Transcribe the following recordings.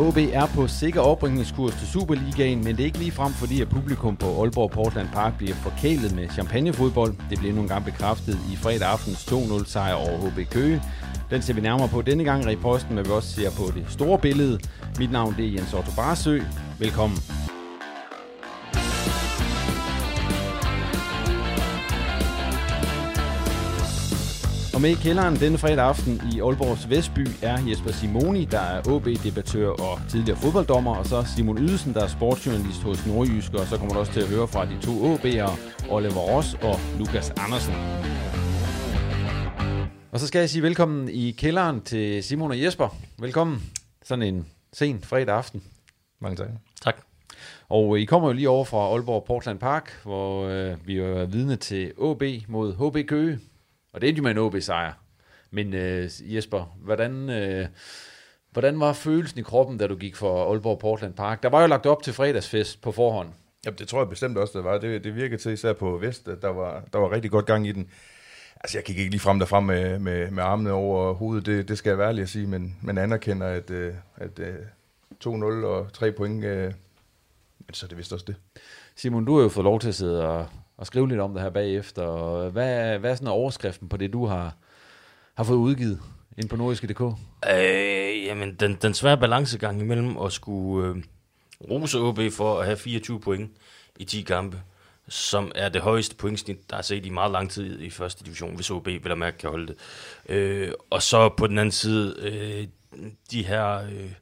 OB er på sikker opbringningskurs til Superligaen, men det er ikke lige frem, fordi at publikum på Aalborg Portland Park bliver forkælet med champagnefodbold. Det blev nogle gange bekræftet i fredag aftens 2-0 sejr over HB Køge. Den ser vi nærmere på denne gang i posten, men vi også ser på det store billede. Mit navn det er Jens Otto Barsø. Velkommen. Og med i kælderen denne fredag aften i Aalborgs Vestby er Jesper Simoni, der er OB-debattør og tidligere fodbolddommer, og så Simon Ydelsen, der er sportsjournalist hos Nordjysk, og så kommer du også til at høre fra de to OB'ere, Oliver Ross og Lukas Andersen. Og så skal jeg sige velkommen i kælderen til Simon og Jesper. Velkommen sådan en sen fredag aften. Mange tak. Tak. Og I kommer jo lige over fra Aalborg Portland Park, hvor øh, vi jo er vidne til OB mod HB Køge. Og det endte jo med en OB-sejr. Men øh, Jesper, hvordan, øh, hvordan var følelsen i kroppen, da du gik for Aalborg Portland Park? Der var jo lagt op til fredagsfest på forhånd. Jamen, det tror jeg bestemt også, det var. Det, det virkede til især på Vest, at der var, der var rigtig godt gang i den. Altså, jeg gik ikke lige frem derfra med, med, med armene over hovedet, det, det skal jeg være ærlig at sige, men, men anerkender, at, øh, at, at 2-0 og 3 point, øh, men så er det vist også det. Simon, du har jo fået lov til at sidde og, og skrive lidt om det her bagefter. Og hvad, hvad er sådan overskriften på det, du har, har fået udgivet ind på nordiske.dk? Øh, jamen, den, den svære balancegang imellem at skulle øh, rose OB for at have 24 point i 10 kampe, som er det højeste pointsnit, der er set i meget lang tid i første division, hvis OB vil mærke kan holde det. Øh, og så på den anden side, øh, de her øh,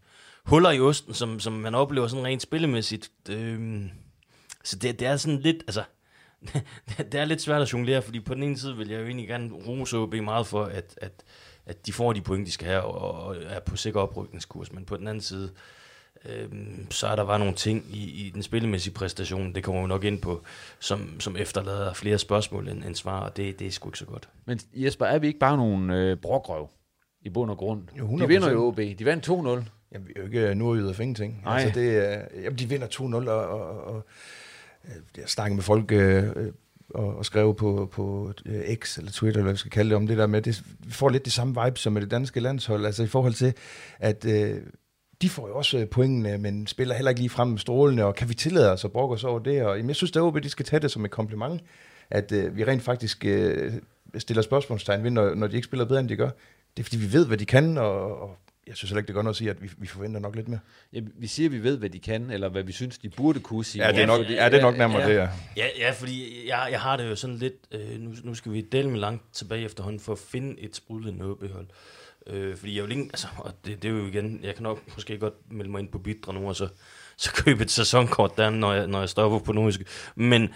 huller i osten, som, som man oplever sådan rent spillemæssigt. Øh, så det, det er sådan lidt, altså, det er lidt svært at jonglere, fordi på den ene side vil jeg jo egentlig gerne rose OB meget for, at, at, at de får de point, de skal have, og, og er på sikker oprykningskurs, men på den anden side, øh, så er der bare nogle ting i, i den spillemæssige præstation, det kommer vi nok ind på, som, som efterlader flere spørgsmål end, end svar, og det, det er sgu ikke så godt. Men Jesper, er vi ikke bare nogle øh, brokrøv i bund og grund? Jo, 100%. de vinder jo OB. De vandt 2-0. Jamen, vi er jo ikke nordjyder for ingenting. Nej. Altså, det, er- jamen, de vinder 2-0, og, og, og øh, Øh, jeg snakker med folk øh, øh og, og skrev på, på øh, X eller Twitter, eller hvad vi skal kalde det, om det der med, det, vi får lidt de samme vibe som med det danske landshold, altså i forhold til, at øh, de får jo også øh, pointene, men spiller heller ikke lige frem med strålende, og kan vi tillade os at brokke os over det? Og, jamen, jeg synes, det er OB, de skal tage det som et kompliment, at øh, vi rent faktisk øh, stiller spørgsmålstegn ved, når, når de ikke spiller bedre, end de gør. Det er, fordi vi ved, hvad de kan, og, og jeg synes heller ikke, det gør noget at sige, at vi, vi forventer nok lidt mere. Ja, vi siger, at vi ved, hvad de kan, eller hvad vi synes, de burde kunne sige. Ja, det er nok, ja, det er nok nærmere ja. det, ja. Ja, ja fordi jeg, jeg har det jo sådan lidt, øh, nu, nu skal vi dele med langt tilbage efterhånden for at finde et sprudlende OB-hold. Øh, fordi jeg vil ikke, altså, og det, det er jo igen, jeg kan nok måske godt melde mig ind på Bidra nu, og så så købe et sæsonkort der, når jeg, når jeg stopper på nordisk. Men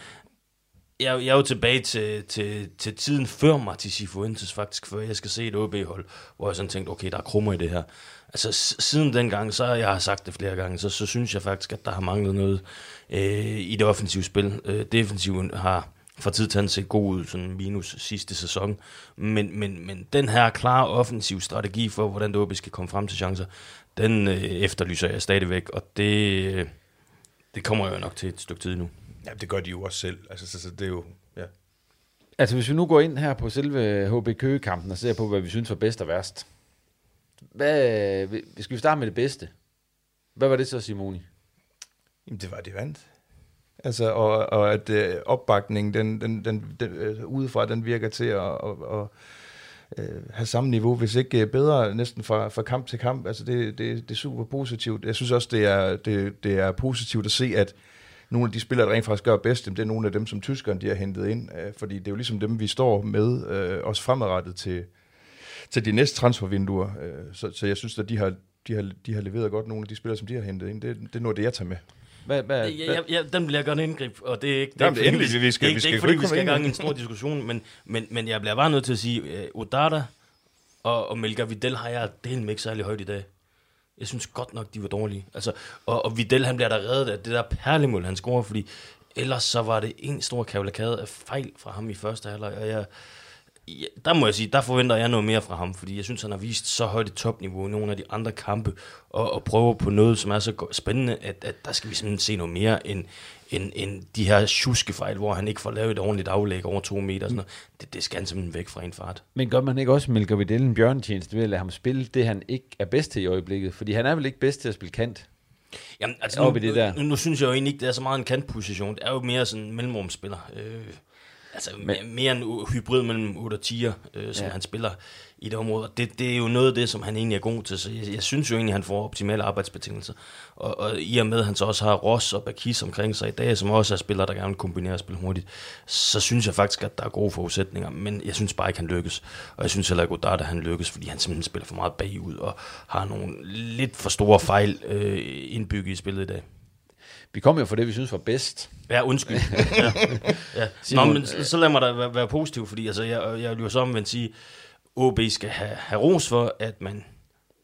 jeg, jeg er jo tilbage til, til, til tiden før Marti Sifuentes, faktisk, før jeg skal se et OB-hold, hvor jeg sådan tænkte, okay, der er krummer i det her. Altså siden dengang, så jeg har sagt det flere gange, så, så synes jeg faktisk, at der har manglet noget øh, i det offensive spil. Øh, defensiven har fra tid til anden set god ud, sådan minus sidste sæson. Men, men, men den her klare offensiv strategi for, hvordan OB skal komme frem til chancer, den øh, efterlyser jeg stadigvæk, og det, øh, det kommer jeg jo nok til et stykke tid nu. Ja, det gør de jo også selv. Altså, så, så det er jo, ja. Altså, hvis vi nu går ind her på selve HB Køge-kampen og ser på, hvad vi synes var bedst og værst. Hvad, skal vi starte med det bedste? Hvad var det så, Simoni? Jamen, det var det vandt. Altså, og, og at øh, opbakningen, den, den, den, den øh, udefra, den virker til at, at, at øh, have samme niveau, hvis ikke øh, bedre, næsten fra, fra kamp til kamp. Altså, det, det, det er super positivt. Jeg synes også, det er, det, det er positivt at se, at nogle af de spillere, der rent faktisk gør bedst, det er nogle af dem, som tyskerne de har hentet ind, øh, fordi det er jo ligesom dem, vi står med, øh, også fremadrettet til, til de næste transfervinduer. Øh, så, så jeg synes, at de har, de, har, de har leveret godt nogle af de spillere, som de har hentet ind. Det, det er noget, det jeg tager med. Hvad, hvad, ja, ja, ja, den bliver godt indgreb, og det er ikke, det er Jamen, ikke, endelig, vi, skal, det er, vi skal, ikke, fordi vi skal i gang i en stor diskussion, men, men, men jeg bliver bare nødt til at sige, uh, Odata og, og Melker Vidal har jeg delt ikke særlig højt i dag. Jeg synes godt nok, de var dårlige. Altså, og, og Vidal, han bliver der reddet af det der perlemål, han scorer, fordi ellers så var det en stor kavalkade af fejl fra ham i første halvleg, og jeg, ja, der må jeg sige, der forventer jeg noget mere fra ham, fordi jeg synes, han har vist så højt et topniveau i nogle af de andre kampe, og, og prøver på noget, som er så spændende, at, at der skal vi simpelthen se noget mere end, end, end de her tjuskefejl, hvor han ikke får lavet et ordentligt aflæg over to meter. Sådan noget. Det, det skal han simpelthen væk fra en fart. Men gør man ikke også Melker Vidal en bjørntjeneste ved at lade ham spille det, han ikke er bedst til i øjeblikket? Fordi han er vel ikke bedst til at spille kant? Jamen, altså nu, det der. Nu, nu, synes jeg jo egentlig ikke, det er så meget en kantposition. Det er jo mere sådan en mellemrumspiller. Øh, Altså Men, mere en hybrid mellem 8 og 10'er, øh, som ja. han spiller i det område. Det, det er jo noget af det, som han egentlig er god til. Så jeg, jeg synes jo egentlig, at han får optimale arbejdsbetingelser. Og, og i og med, at han så også har Ross og Bakis omkring sig i dag, som også er spillere, der gerne vil kombinere og spille hurtigt, så synes jeg faktisk, at der er gode forudsætninger. Men jeg synes bare ikke, han lykkes. Og jeg synes heller ikke, at han lykkes, fordi han simpelthen spiller for meget bagud og har nogle lidt for store fejl øh, indbygget i spillet i dag. Vi kom jo for det, vi synes var bedst. Ja, undskyld. ja. Ja. Nå, men så lad mig da være, være positiv, fordi altså, jeg, jeg vil jo så omvendt sige, OB skal have, have ros for, at man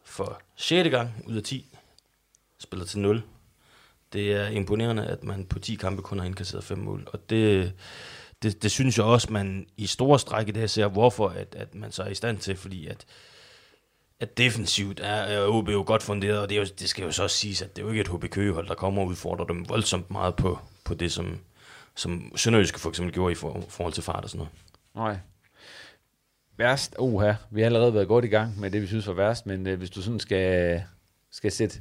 for 6. gang ud af 10 spiller til 0. Det er imponerende, at man på 10 kampe kun har indkasseret 5 mål. Og det, det, det synes jeg også, man i store stræk i her ser, hvorfor at, at man så er i stand til, fordi at at defensivt er, OB jo godt funderet, og det, er jo, det skal jo så også siges, at det er jo ikke et HB Køgehold, der kommer og udfordrer dem voldsomt meget på, på det, som, som Sønderjyske for eksempel gjorde i for, forhold til fart og sådan noget. Nej. Værst, oha, vi har allerede været godt i gang med det, vi synes var værst, men øh, hvis du sådan skal, skal sætte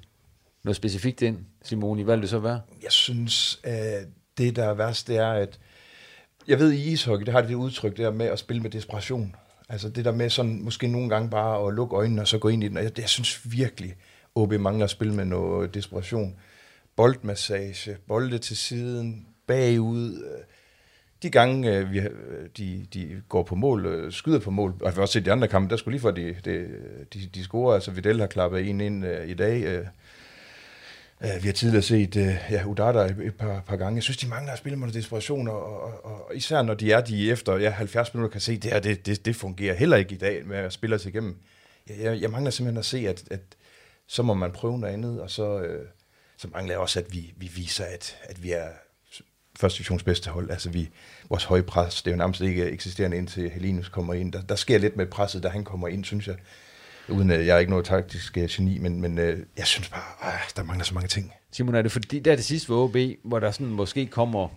noget specifikt ind, Simone, hvad vil det så være? Jeg synes, at det, der er værst, det er, at jeg ved, i ishockey, der har det det udtryk der med at spille med desperation. Altså det der med sådan, måske nogle gange bare at lukke øjnene og så gå ind i den. Og jeg, jeg synes virkelig, OB mangler at spille med noget desperation. Boldmassage, bolde til siden, bagud. Øh, de gange, øh, vi, øh, de, de går på mål, skyder på mål, og vi har også set de andre kampe, der skulle lige for, de, de, de, de scorer. Altså Videl har klappet en ind i dag. Uh, vi har tidligere set uh, ja, Udata et, et par, par gange. Jeg synes, de mangler at spille med desperation, og, og, og, især når de er de efter ja, 70 minutter kan se, at det, her, det, det, det fungerer heller ikke i dag med at spille os igennem. Jeg, jeg, jeg mangler simpelthen at se, at, at så må man prøve noget andet, og så, uh, så mangler jeg også, at vi, vi viser, at, at vi er første divisions bedste hold. Altså vi, vores høje pres, det er jo nærmest ikke eksisterende indtil Helinus kommer ind. Der, der sker lidt med presset, da han kommer ind, synes jeg uden at jeg er ikke noget taktisk øh, geni, men, men øh, jeg synes bare, øh, der mangler så mange ting. Simon, er det fordi, der er det sidste ved OB, hvor der sådan måske kommer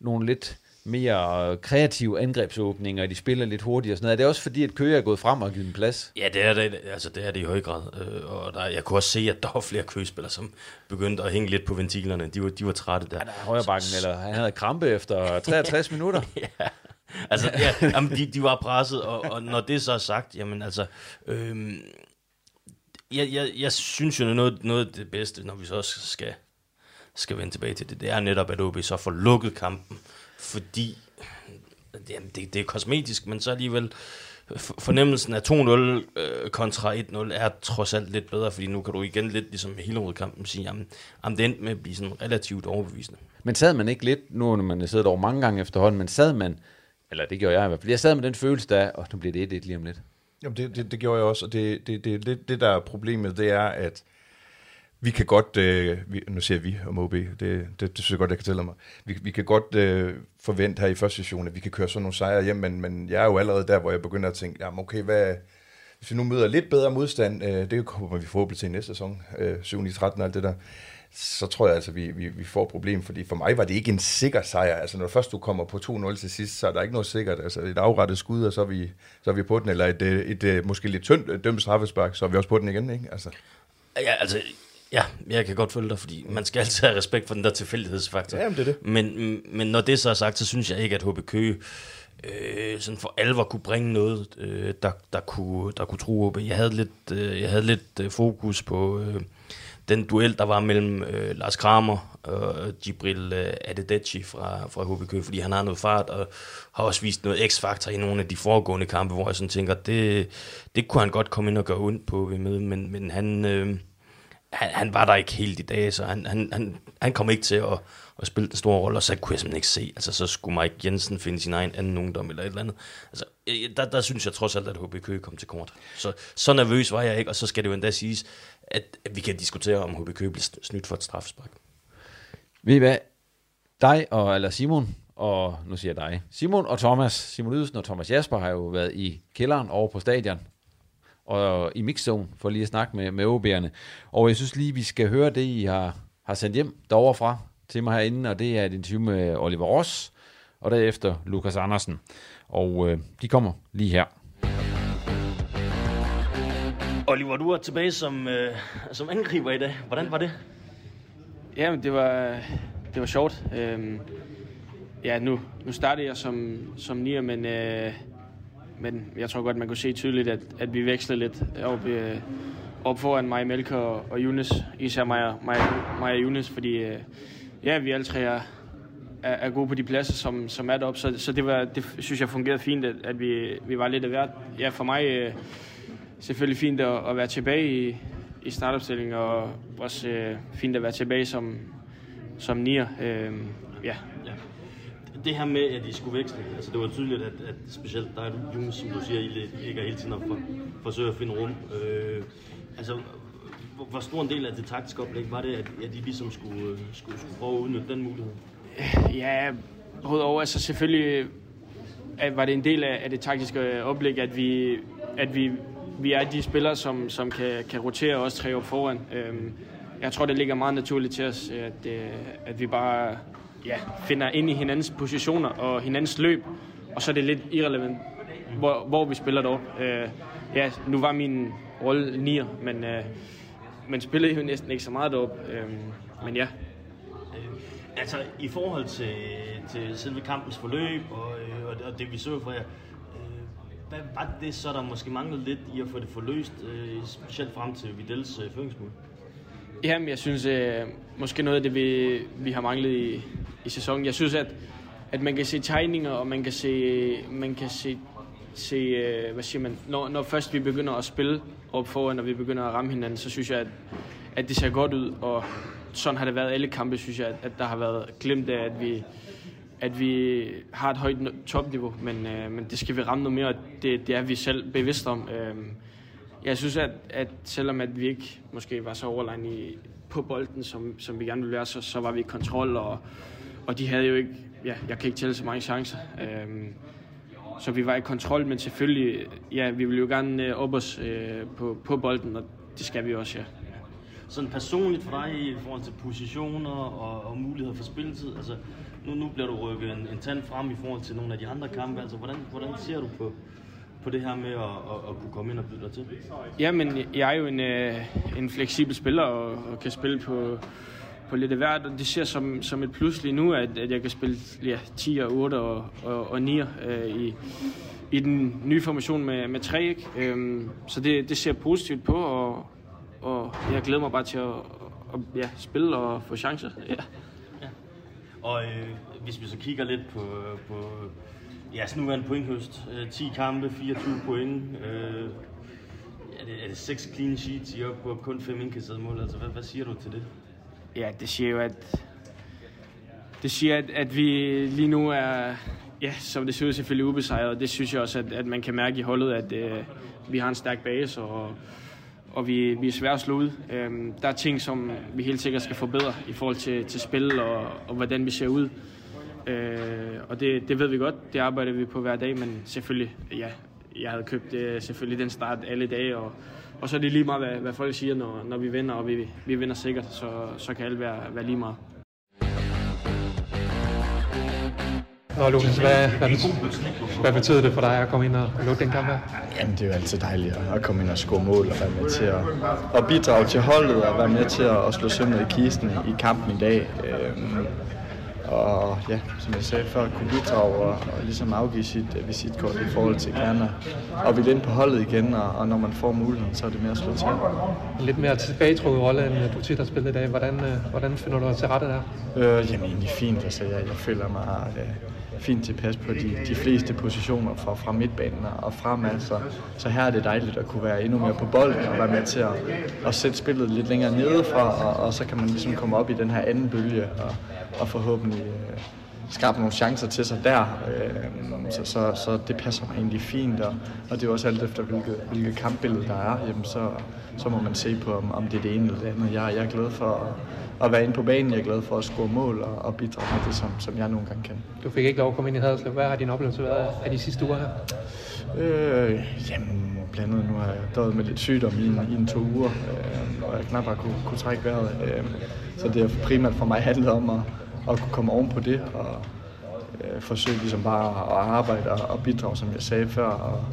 nogle lidt mere kreative angrebsåbninger, og de spiller lidt hurtigere og sådan noget. Er det også fordi, at Køge er gået frem og givet en plads? Ja, det er det, altså, det, er det i høj grad. Øh, og der, jeg kunne også se, at der var flere køgespillere, som begyndte at hænge lidt på ventilerne. De var, de var trætte der. Han er højre bakken, eller han havde krampe efter 63 minutter. ja, altså, ja, jamen, de, de var presset, og, og når det så er sagt, jamen altså, øhm, jeg, jeg, jeg synes jo noget, noget af det bedste, når vi så også skal, skal vende tilbage til det, det er netop, at OB så får lukket kampen, fordi jamen, det, det er kosmetisk, men så alligevel, fornemmelsen af 2-0 øh, kontra 1-0 er trods alt lidt bedre, fordi nu kan du igen lidt ligesom Hillerød-kampen sige, jamen, jamen det endte med at blive sådan relativt overbevisende. Men sad man ikke lidt, nu når man siddet over mange gange efterhånden, men sad man, eller det gjorde jeg i hvert fald, jeg sad med den følelse der, og nu bliver det 1-1 lige om lidt. Jamen det, det, det gjorde jeg også, og det, det, det, det, det der er problemet, det er, at vi kan godt, øh, vi, nu siger vi om OB, det, det, det synes jeg godt, jeg kan tælle mig, vi, vi kan godt øh, forvente her i første session, at vi kan køre sådan nogle sejre hjem, men, men jeg er jo allerede der, hvor jeg begynder at tænke, jamen okay, hvad, hvis vi nu møder lidt bedre modstand, øh, det kommer vi forhåbentlig til i næste sæson, øh, 7 13 og alt det der, så tror jeg altså, vi, vi, vi får et problem, fordi for mig var det ikke en sikker sejr. Altså når først du kommer på 2-0 til sidst, så er der ikke noget sikkert. Altså et afrettet skud, og så er vi, så er vi på den, eller et, et, et, et måske lidt tyndt dømt straffespark, så er vi også på den igen, ikke? Altså. Ja, altså, Ja, jeg kan godt følge dig, fordi man skal altid have respekt for den der tilfældighedsfaktor. Ja, det er det. Men, men når det så er sagt, så synes jeg ikke, at HB Køge øh, sådan for alvor kunne bringe noget, øh, der, der, kunne, der kunne tro HB. Jeg havde lidt, øh, jeg havde lidt øh, fokus på øh, den duel, der var mellem øh, Lars Kramer og Gibril øh, Adedeji fra, fra HB Køge, fordi han har noget fart og har også vist noget x-faktor i nogle af de foregående kampe, hvor jeg sådan tænker, det, det kunne han godt komme ind og gøre ondt på ved med, men, men han... Øh, han, han var der ikke helt i dag, så han, han, han, han kom ikke til at, at spille den store rolle, og så kunne jeg simpelthen ikke se, altså så skulle Mike Jensen finde sin egen anden ungdom eller et eller andet. Altså, øh, der, der synes jeg trods alt, at HB Køge kom til kort. Så, så nervøs var jeg ikke, og så skal det jo endda siges, at, at vi kan diskutere, om HB Køge bliver snydt for et straffespark. Ved I hvad? Dig og, eller Simon, og nu siger jeg dig, Simon og Thomas, Simon Ydelsen og Thomas Jasper har jo været i kælderen over på stadion og i mixzone, for lige at snakke med, med OB'erne. Og jeg synes lige, vi skal høre det, I har, har sendt hjem derovre fra til mig herinde, og det er et interview med Oliver Ross, og derefter Lukas Andersen. Og øh, de kommer lige her. Oliver, du er tilbage som, øh, som angriber i dag. Hvordan var det? Jamen, det var, det var sjovt. Øhm, ja, nu, nu startede jeg som, som nier, men øh, men jeg tror godt, man kunne se tydeligt, at, at vi vekslede lidt op, øh, op foran mig, Melker og, og Younes. Især mig, mig, mig og Younes, fordi øh, ja, vi alle tre er, er, er gode på de pladser, som, som er deroppe. Så, så det, var, det synes jeg fungerede fint, at, at vi, vi var lidt af hvert. Ja, for mig øh, selvfølgelig fint at, at være tilbage i, i startopstillingen, og også øh, fint at være tilbage som, som nier. Øh, ja, det her med, at I skulle veksle, altså det var tydeligt, at, at specielt dig, Jonas, som du siger, I ligger hele tiden og for, forsøger at finde rum. Øh, altså, hvor, stor en del af det taktiske oplæg var det, at, at I ligesom skulle, skulle, skulle prøve at udnytte den mulighed? Ja, over, altså selvfølgelig at var det en del af, af det taktiske oplæg, at vi, at vi, vi er de spillere, som, som kan, kan rotere os tre op foran. Øhm, jeg tror, det ligger meget naturligt til os, at, øh, at vi bare ja, finder ind i hinandens positioner og hinandens løb, og så er det lidt irrelevant, hvor, hvor vi spiller dog. Øh, ja, nu var min rolle nier, men, øh, men spillede jo næsten ikke så meget derop. Øh, men ja. Øh, altså, i forhold til, til selve kampens forløb og, øh, og det, vi så fra jer, hvad var det så, der måske manglede lidt i at få det forløst, øh, specielt frem til Videls øh, føringsmål? Jamen, jeg synes øh, måske noget af det, vi, vi har manglet i, i sæsonen. Jeg synes, at, at man kan se tegninger, og man kan se, man kan se, se øh, hvad siger man, når, når først vi begynder at spille op foran, og vi begynder at ramme hinanden, så synes jeg, at, at det ser godt ud, og sådan har det været alle kampe, synes jeg, at, at der har været glemt af, at vi, at vi har et højt topniveau, men, øh, men det skal vi ramme noget mere, og det, det er vi selv bevidste om. Øh, jeg synes, at, at selvom at vi ikke måske var så overlegen i, på bolden, som, som vi gerne ville være, så, så var vi i kontrol, og, og de havde jo ikke, ja, jeg kan ikke tælle så mange chancer. Øh, så vi var i kontrol, men selvfølgelig, ja, vi ville jo gerne øh, op os øh, på, på bolden, og det skal vi også, ja. Sådan personligt for dig i forhold til positioner og, og muligheder for spilletid, altså nu, nu bliver du rykket en, en tand frem i forhold til nogle af de andre kampe, altså hvordan, hvordan ser du på, på det her med at, at, at kunne komme ind og byde dig til? Jamen, jeg er jo en, øh, en fleksibel spiller og, og kan spille på, på lidt af hvert, og det ser som, som et plus lige nu, at, at jeg kan spille ja, 10 og 8 og, og, og 9 øh, i, i den nye formation med, med 3. Ikke? Øhm, så det, det ser positivt på, og, og jeg glæder mig bare til at, at ja, spille og få chancer. Ja. Og øh, hvis vi så kigger lidt på, øh, på ja, sådan nuværende pointhøst. Øh, 10 kampe, 24 point. Øh, er, det, er det 6 clean sheets, I er på kun 5 indkasserede mål? Altså, hvad, hvad siger du til det? Ja, det siger jo, at det siger, at, at vi lige nu er, ja, som det ser ud, selvfølgelig ubesejret. Det synes jeg også, at, at man kan mærke i holdet, at øh, vi har en stærk base, og, og vi, vi er svære at slå ud. Øhm, der er ting, som vi helt sikkert skal forbedre i forhold til, til spil og, og hvordan vi ser ud. Øh, og det, det ved vi godt, det arbejder vi på hver dag, men selvfølgelig, ja, jeg havde købt øh, selvfølgelig den start alle dage, og, og så er det lige meget, hvad, hvad folk siger, når, når vi vinder, og vi, vi vinder sikkert, så, så kan alt være, være lige meget. Og Lukas, hvad, hvad, hvad betyder det for dig at komme ind og lukke den kamp her? Jamen, det er jo altid dejligt at komme ind og score mål og være med til at, at bidrage til holdet og være med til at, slå sømmet i kisten i kampen i dag. Øhm, og ja, som jeg sagde før, kunne bidrage og, og ligesom afgive sit uh, visitkort i forhold til gerne og ville ind på holdet igen, og, og når man får muligheden, så er det mere at slå til. En lidt mere tilbagetrukket rolle, end du tit har spillet i dag. Hvordan, uh, hvordan finder du dig til rette der? Øh, jamen egentlig fint, altså jeg, jeg føler mig uh, fint tilpas på de, de fleste positioner fra, fra midtbanen og frem. Altså. Så her er det dejligt at kunne være endnu mere på bolden og være med til at, at sætte spillet lidt længere nedefra, og, og så kan man ligesom komme op i den her anden bølge og, og forhåbentlig øh, skabe nogle chancer til sig der. Øh, så, så, så det passer mig egentlig fint, og, og det er også alt efter, hvilket, hvilket kampbillede der er, jamen så, så må man se på, om, om det er det ene eller det andet. Jeg, jeg er glad for at, at være inde på banen, jeg er glad for at score mål og, og bidrage med det, som, som jeg nogle gange kan. Du fik ikke lov at komme ind i Haderslev. Hvad har din oplevelse været af de sidste uger her? Øh, jamen, blandt andet nu har jeg døjet med lidt sygdom i en, i en to uger, øh, og jeg knap bare kunne, kunne trække vejret. Øh, så det har primært for mig handlet om at, at kunne komme oven på det og øh, forsøge ligesom bare at arbejde og, og bidrage, som jeg sagde før, og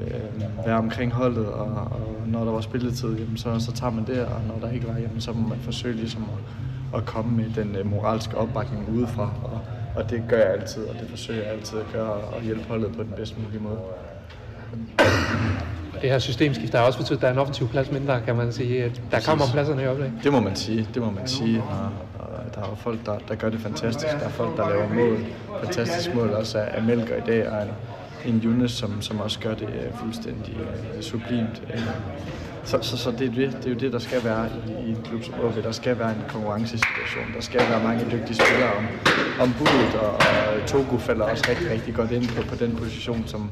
øh, være omkring holdet, og, og når der var spilletid, jamen, så, så tager man det, og når der ikke var, jamen, så må man forsøge ligesom at, at komme med den øh, moralske opbakning udefra, og, og det gør jeg altid, og det forsøger jeg altid at gøre, og hjælpe holdet på den bedst mulige måde. Det her systemskift har også betydet, at der er en offensiv plads mindre, kan man sige. Der kommer pladserne i øjeblik. Det må man sige, det må man sige. Og der er jo folk, der, der gør det fantastisk. Der er folk, der laver mål. Fantastisk mål også af, af Melker i dag, og en, en Younes, som, som også gør det uh, fuldstændig uh, sublimt. Uh, så, så, så det, er det, det er jo det, der skal være i, i en klub som OB. Der skal være en konkurrencesituation. Der skal være mange dygtige spillere om, om budet, og, og Togo falder også rigtig, rigtig godt ind på, på den position, som,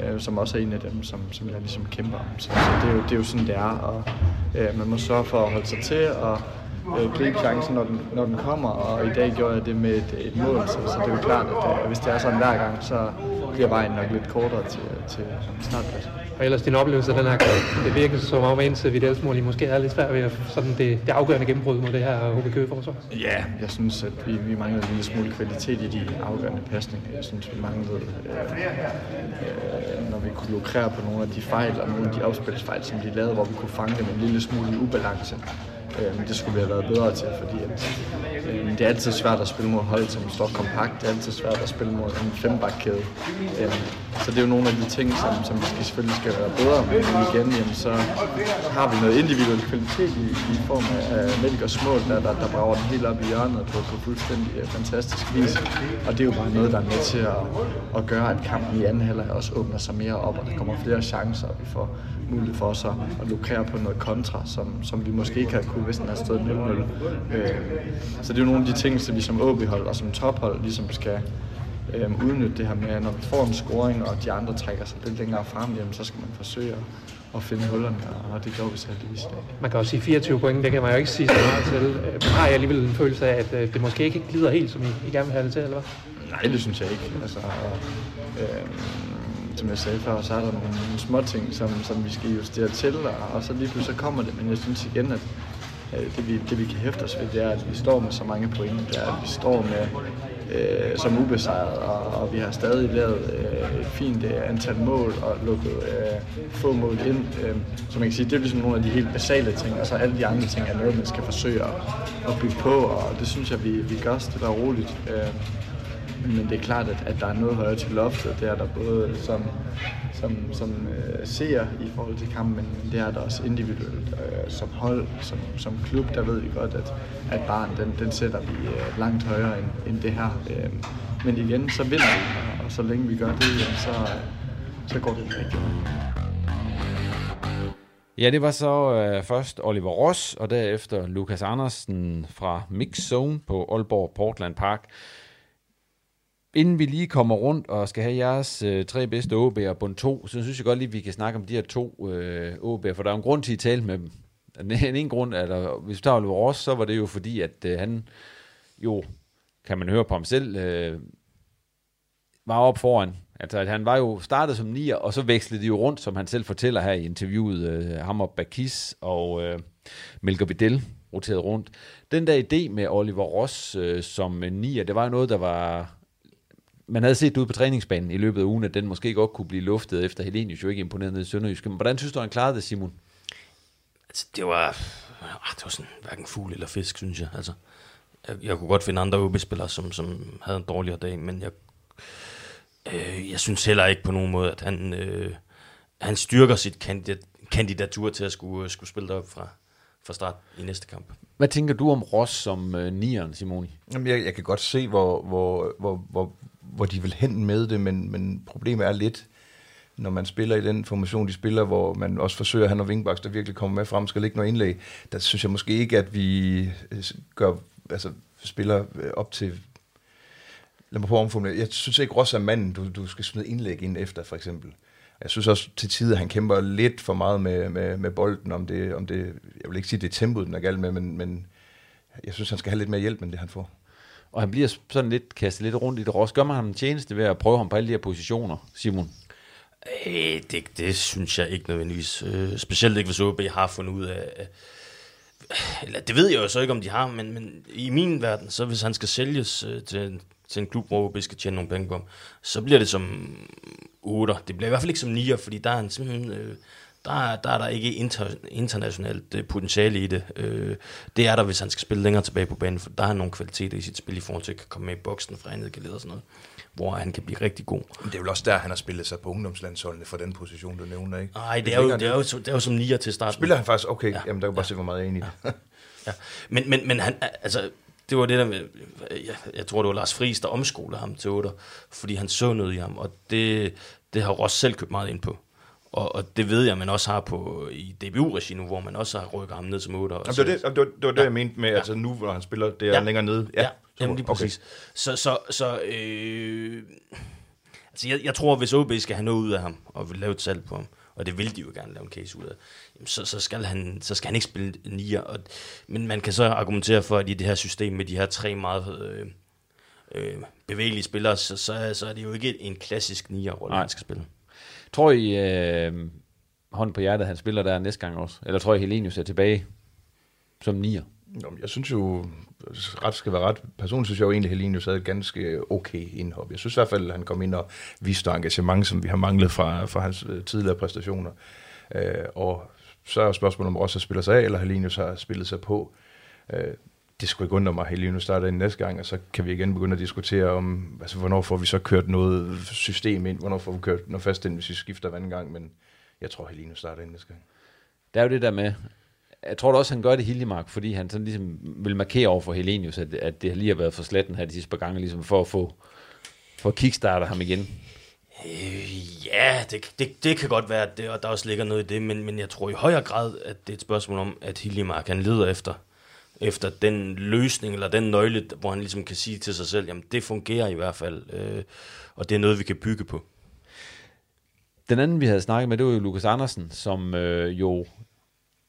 øh, som også er en af dem, som, som jeg ligesom kæmper om. Så, så det, er jo, det er jo sådan, det er, og øh, man må sørge for at holde sig til og øh, gribe chancen, når den, når den kommer, og i dag gjorde jeg det med et, et mål, så, så det er jo klart, at øh, hvis det er sådan hver gang, så bliver vejen nok lidt kortere til, til startpladsen. Og ellers din oplevelse af den her kamp, det virker som om indtil vi mål, I måske er lidt svært ved at sådan det, det afgørende gennembrud mod det her HB forsvar Ja, jeg synes, at vi, vi manglede en lille smule kvalitet i de afgørende pasninger. Jeg synes, vi manglede, øh, øh, når vi kunne lukrere på nogle af de fejl og nogle af de afspilsfejl, som de lavede, hvor vi kunne fange dem en lille smule i ubalance. Øh, det skulle vi have været bedre til, fordi at, øh, det er altid svært at spille mod hold, som står kompakt. Det er altid svært at spille mod en fembakkæde. Øh, så det er jo nogle af de ting, som, som vi skal, selvfølgelig skal være bedre. Men igen, jamen, så har vi noget individuel kvalitet i, i form af Mælk og Smål, der, der, der brager den helt op i hjørnet på, på fuldstændig øh, fantastisk vis. Og det er jo bare noget, der er med til at, at gøre, at kampen i anden halvleg også åbner sig mere op, og der kommer flere chancer, og vi får mulighed for os at, at lukrere på noget kontra, som, som vi måske ikke havde kunne, hvis den havde stået 0-0. Øh, så det er jo nogle af de ting, som vi som OB-hold og som tophold ligesom skal øh, udnytte det her med, når vi får en scoring, og de andre trækker sig lidt længere frem, jamen, så skal man forsøge at, at finde hullerne, og det gjorde vi så heldigvis i dag. Man kan også sige 24 point, det kan man jo ikke sige så meget til. Øh, har jeg alligevel en følelse af, at øh, det måske ikke glider helt, som I, I gerne vil have det til, eller hvad? Nej, det synes jeg ikke. Altså, øh, som jeg sagde før, så er der nogle, nogle små ting, som, som vi skal justere til, og, og så lige pludselig så kommer det. Men jeg synes igen, at øh, det vi, det vi kan hæfte os ved, det er, at vi står med så mange point. Det er, at vi står med øh, som ubesejret, og, og vi har stadig lavet øh, et fint øh, antal mål og lukket øh, få mål ind. Øh, så man kan sige, det er ligesom nogle af de helt basale ting, og så alle de andre ting er noget, man skal forsøge at, at bygge på, og det synes jeg, vi, vi gør stille og roligt. Øh, men det er klart, at, at der er noget højere til loftet. Det er der både som, som, som øh, ser i forhold til kampen, men det er der også individuelt. Øh, som hold, som, som klub, der ved vi godt, at, at barn, den, den sætter vi øh, langt højere end, end det her. Øh, men igen, så vinder vi, og så længe vi gør det, så, øh, så går det rigtig Ja, det var så øh, først Oliver Ross, og derefter Lukas Andersen fra Mix Zone på Aalborg Portland Park. Inden vi lige kommer rundt og skal have jeres øh, tre bedste OB'er bund 2, så synes jeg godt lige, at vi kan snakke om de her to øh, OB'er, for der er en grund til at tale med dem. En, en grund eller hvis vi tager Oliver Ross, så var det jo fordi, at øh, han jo, kan man høre på ham selv, øh, var op foran. Altså, at han var jo startet som nier, og så vekslede de jo rundt, som han selv fortæller her i interviewet, øh, ham og Bakis og øh, Melker Bedell roteret rundt. Den der idé med Oliver Ross øh, som nier, det var jo noget, der var... Man havde set det ud på træningsbanen i løbet af ugen, at den måske godt kunne blive luftet, efter Helenius jo ikke imponeret ned i Sønderjysk. Men hvordan synes du, han klarede det, Simon? Altså, det var... Ah, det var sådan hverken fugl eller fisk, synes jeg. Altså, jeg, jeg kunne godt finde andre OB-spillere, som, som havde en dårligere dag, men jeg Øh, jeg synes heller ikke på nogen måde, at han, øh, han styrker sit kandidat, kandidatur til at skulle, skulle spille derop fra, fra start i næste kamp. Hvad tænker du om Ross som øh, nieren, Simoni? Jamen, jeg, jeg kan godt se, hvor, hvor, hvor, hvor, hvor de vil hen med det, men, men problemet er lidt, når man spiller i den formation, de spiller, hvor man også forsøger, at han og wingbacks, der virkelig kommer med frem, skal ligge noget indlæg, der synes jeg måske ikke, at vi øh, gør, altså, spiller øh, op til lad mig prøve at omformulere. Jeg synes ikke, Ross er manden, du, du skal smide indlæg ind efter, for eksempel. Jeg synes også til tider, han kæmper lidt for meget med, med, med bolden, om det, om det, jeg vil ikke sige, det er tempoet, den er galt med, men, men jeg synes, han skal have lidt mere hjælp, end det han får. Og han bliver sådan lidt kastet lidt rundt i det ros. Gør man ham en tjeneste ved at prøve ham på alle de her positioner, Simon? Øh, det, det synes jeg ikke nødvendigvis. Øh, specielt ikke, hvis OB har fundet ud af... Eller det ved jeg jo så ikke, om de har, men, men i min verden, så hvis han skal sælges øh, til til en klub, hvor OB skal tjene nogle penge på ham, så bliver det som 8. Det bliver i hvert fald ikke som 9, fordi der er en simpelthen... Øh, der, der er der ikke inter, internationalt øh, potentiale i det. Øh, det er der, hvis han skal spille længere tilbage på banen, for der er nogle kvaliteter i sit spil i forhold til at komme med i boksen fra andet og sådan noget, hvor han kan blive rigtig god. Men det er vel også der, han har spillet sig på ungdomslandsholdene for den position, du nævner, ikke? Nej, det, er jo, det, er jo, det er jo som nier til start. Spiller han faktisk? Okay, ja. jamen der kan bare ja. se, hvor meget jeg er enig ja. ja. Men, men, men han, altså, det var det der med, jeg, jeg tror det var Lars Friis, der omskolede ham til 8, fordi han så noget i ham, og det, det har Ross selv købt meget ind på. Og, og det ved jeg, man også har på i DBU-regi nu, hvor man også har rykket ham ned som 8. Jamen, det var det, det, var, det, var det ja. jeg mente med, ja. altså nu, hvor han spiller, det er ja. længere nede. Ja, ja. Jamen, lige præcis. Okay. Så, så, så øh, altså jeg, jeg tror, hvis OB skal have noget ud af ham, og vil lave et salg på ham, og det vil de jo gerne lave en case ud af, så, så, skal, han, så skal han ikke spille nier. Og, men man kan så argumentere for, at i det her system med de her tre meget øh, øh, bevægelige spillere, så, så, så er det jo ikke en klassisk nier-rolle, han skal spille. Tror I, øh, hånd på hjertet, han spiller der næste gang også? Eller tror I, Helenius er tilbage som nier? Jeg synes jo, ret skal være ret. Personligt synes jeg jo egentlig, at Helenius havde et ganske okay indhop. Jeg synes i hvert fald, at han kom ind og viste engagement, som vi har manglet fra, fra hans øh, tidligere præstationer. Øh, og så er spørgsmålet, om Ross spiller sig af, eller Helenius har spillet sig på. Øh, det skulle ikke undre mig, at Helenius starter ind næste gang, og så kan vi igen begynde at diskutere om, altså, hvornår får vi så kørt noget system ind, hvornår får vi kørt noget fast ind, hvis vi skifter hver anden gang, men jeg tror, Helenius starter ind næste gang. Det er jo det der med, jeg tror da også, han gør det Hiljemark, fordi han sådan ligesom vil markere over for Helenius, at, at det lige har været for sletten her de sidste par gange, ligesom for at få for at kickstarte ham igen. Øh, ja, det, det, det kan godt være, at det, og der også ligger noget i det, men, men jeg tror i højere grad, at det er et spørgsmål om, at Hiljemark han leder efter, efter den løsning, eller den nøgle, hvor han ligesom kan sige til sig selv, jamen det fungerer i hvert fald, øh, og det er noget, vi kan bygge på. Den anden, vi havde snakket med, det var jo Lukas Andersen, som øh, jo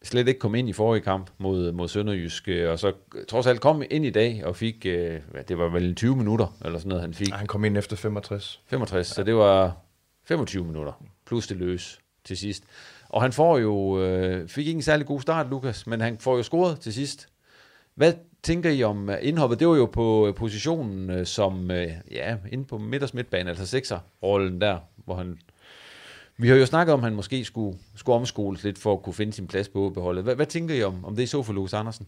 slet ikke kom ind i forrige kamp mod, mod Sønderjysk, og så trods alt kom ind i dag og fik, øh, det var vel 20 minutter, eller sådan noget, han fik. Han kom ind efter 65. 65, ja. så det var 25 minutter, plus det løs til sidst. Og han får jo, øh, fik ikke en særlig god start, Lukas, men han får jo scoret til sidst. Hvad tænker I om øh, indhoppet? Det var jo på øh, positionen øh, som, ja, inde på midters midtbane, altså sekserrollen der, hvor han vi har jo snakket om, at han måske skulle, skulle omskoles lidt for at kunne finde sin plads på beholdet. Hvad, hvad tænker I om, om det I så for Lukas Andersen?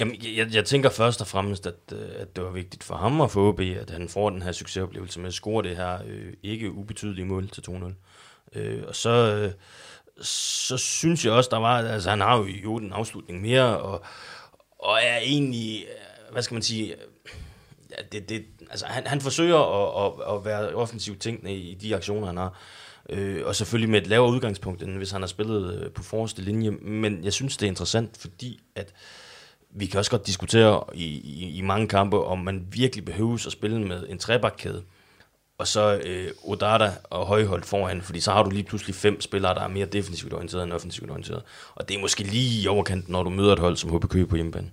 Jamen, jeg, jeg tænker først og fremmest, at, at det var vigtigt for ham at få OB, at han får den her succesoplevelse med at score det her øh, ikke ubetydelige mål til 2-0. Øh, og så, øh, så synes jeg også, der var, altså han har jo jo en afslutning mere, og, og er egentlig, øh, hvad skal man sige, øh, ja, det, det, altså, han, han forsøger at, at, at være offensivt tænkende i de aktioner, han har. Øh, og selvfølgelig med et lavere udgangspunkt, end hvis han har spillet øh, på forreste linje. Men jeg synes, det er interessant, fordi at vi kan også godt diskutere i, i, i mange kampe, om man virkelig behøves at spille med en trebakkæde, og så øh, Odata og Højholdt foran, fordi så har du lige pludselig fem spillere, der er mere defensivt orienteret end offensivt orienteret. Og det er måske lige i overkanten, når du møder et hold som HBK på hjemmebane.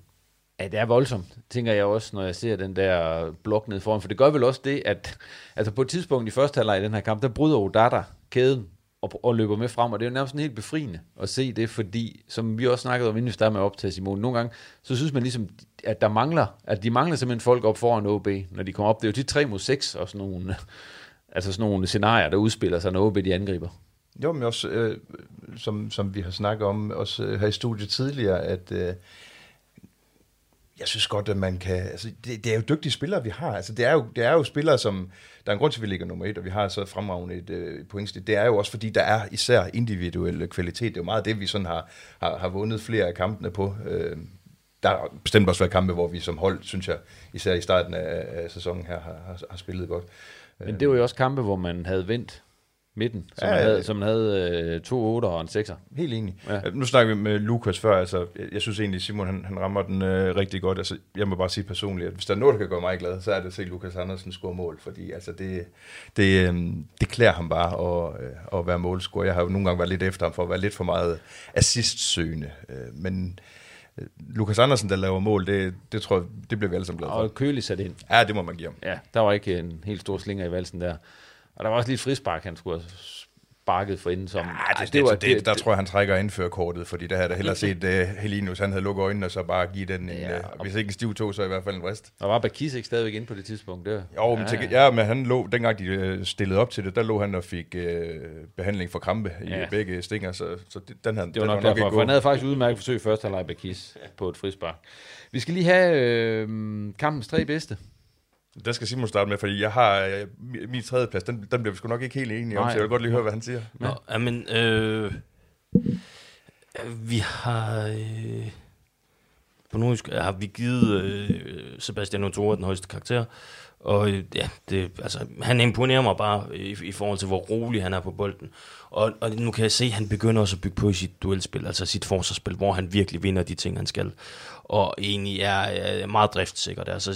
Ja, det er voldsomt, tænker jeg også, når jeg ser den der blok ned foran. For det gør vel også det, at altså på et tidspunkt i første halvleg i den her kamp, der bryder Odata kæden og, og løber med frem, og det er jo nærmest sådan helt befriende at se det, fordi, som vi også snakkede om, inden vi startede med optage Simon, nogle gange, så synes man ligesom, at der mangler, at de mangler simpelthen folk op foran OB, når de kommer op. Det er jo tit 3 mod 6 og sådan nogle, altså sådan nogle scenarier, der udspiller sig, når OB de angriber. Jo, men også, øh, som, som vi har snakket om også øh, her i studiet tidligere, at øh, jeg synes godt, at man kan... Altså, det, det er jo dygtige spillere, vi har. Altså, det, er jo, det er jo spillere, som... Der er en grund til, at vi ligger nummer et, og vi har så fremragende et øh, pointsnit. Det er jo også, fordi der er især individuel kvalitet. Det er jo meget det, vi sådan har, har, har vundet flere af kampene på. Øh, der har bestemt også været kampe, hvor vi som hold, synes jeg, især i starten af, af sæsonen her, har, har, har spillet godt. Men det var jo også kampe, hvor man havde vendt midten, som ja, havde, som havde øh, to 8 og en 6'er. Helt enig. Ja. Nu snakker vi med Lukas før, altså, jeg, synes egentlig, Simon han, han rammer den øh, rigtig godt. Altså, jeg må bare sige personligt, at hvis der er noget, der kan gøre mig glad, så er det at se Lukas Andersen score mål, fordi altså, det, det, øh, det klæder ham bare at, øh, at være målscorer. Jeg har jo nogle gange været lidt efter ham for at være lidt for meget assistsøgende, øh, men øh, Lukas Andersen, der laver mål, det, det tror jeg, det bliver vi alle sammen glade for. Og kølig sat ind. Ja, det må man give ham. Ja, der var ikke en helt stor slinger i valsen der. Og der var også lige et frispark, han skulle have sparket for inden. Som, ja, det, det, det, var, det, det, der det, tror jeg, han trækker indførkortet, fordi der havde der hellere set uh, Helinus, han havde lukket øjnene og så bare give den en, ja, uh, hvis ikke en stiv to, så i hvert fald en vrist. Og var Bakis ikke stadigvæk inde på det tidspunkt? Det jo, ja, men, til, ja, men han lå, dengang de stillede op til det, der lå han og fik uh, behandling for krampe ja. i begge stinger, så, så det, den havde det var nok, nok derfor, for han havde faktisk udmærket forsøg først halvleg Bakis på et frispark. Vi skal lige have øh, kampens tre bedste. Der skal Simon starte med, fordi jeg har øh, min tredje plads, den, den bliver vi sgu nok ikke helt enige om, så jeg vil godt lige høre, hvad han siger. Nå, ja. men, øh, vi har... Øh, på nogle har vi givet øh, Sebastian Otora den højeste karakter, og øh, ja, det, altså, han imponerer mig bare i, i forhold til, hvor rolig han er på bolden. Og, og nu kan jeg se, at han begynder også at bygge på i sit duelspil, altså sit forsvarsspil, hvor han virkelig vinder de ting, han skal. Og egentlig er, er meget driftsikker der. Så,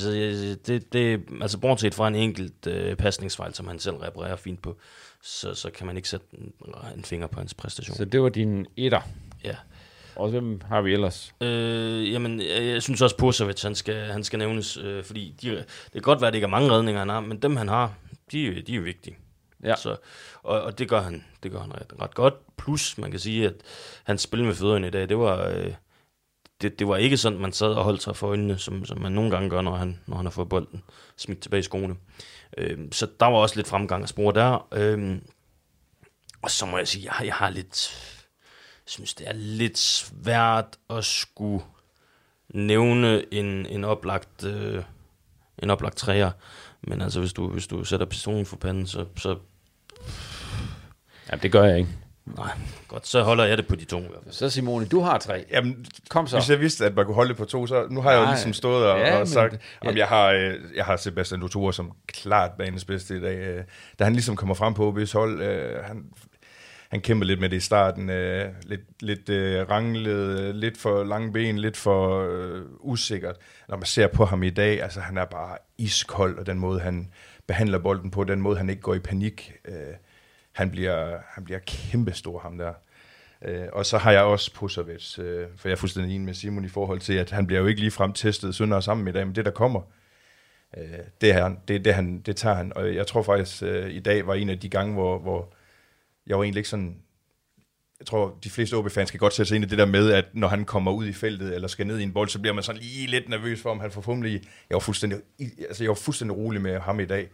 det, det, altså bortset fra en enkelt øh, pasningsfejl, som han selv reparerer fint på, så, så kan man ikke sætte en, en finger på hans præstation. Så det var din etter? Ja. Og hvem har vi ellers? Øh, jamen, jeg synes også, Pusovic, han skal, han skal nævnes, øh, fordi de, det kan godt være, at det ikke er mange redninger, han har, men dem, han har, de, de er vigtige. Ja. Så, og, og det gør han, det gør han ret, ret godt. Plus, man kan sige, at hans spil med fødderne i dag, det var, øh, det, det var ikke sådan, man sad og holdt sig for øjnene, som, som man nogle gange gør, når han, når han har fået bolden smidt tilbage i skoene. Øh, så der var også lidt fremgang at spore der. Øh, og så må jeg sige, jeg, jeg har lidt, jeg synes, det er lidt svært at skulle nævne en, en oplagt, øh, en oplagt træer. Men altså, hvis du, hvis du sætter pistolen for panden, så, så... Ja, det gør jeg ikke. Nej, godt, så holder jeg det på de to. Så Simone, du har tre. Jamen, Kom så. Hvis jeg vidste, at man kunne holde det på to, så nu har jeg jo ligesom stået og, ja, og sagt, men, om ja. jeg har, øh, jeg har Sebastian Dutour som klart banens bedste i dag. Øh, da han ligesom kommer frem på OB's hold, øh, han, han kæmper lidt med det i starten. Øh, lidt lidt øh, ranglet, lidt for lange ben, lidt for øh, usikkert. Når man ser på ham i dag, altså han er bare iskold, og den måde, han behandler bolden på, den måde, han ikke går i panik. Øh, han, bliver, han bliver kæmpestor, ham der. Øh, og så har jeg også Pusovic, øh, for jeg er fuldstændig enig med Simon i forhold til, at han bliver jo ikke lige frem testet sønder sammen i dag, men det der kommer, øh, det, her, det, det, han, det tager han. Og jeg tror faktisk, øh, i dag var en af de gange, hvor, hvor jeg var egentlig ikke sådan... Jeg tror, de fleste OB-fans kan godt sætte sig ind i det der med, at når han kommer ud i feltet, eller skal ned i en bold, så bliver man sådan lige lidt nervøs for, om han får fumle i. Jeg var fuldstændig, altså jeg var fuldstændig rolig med ham i dag.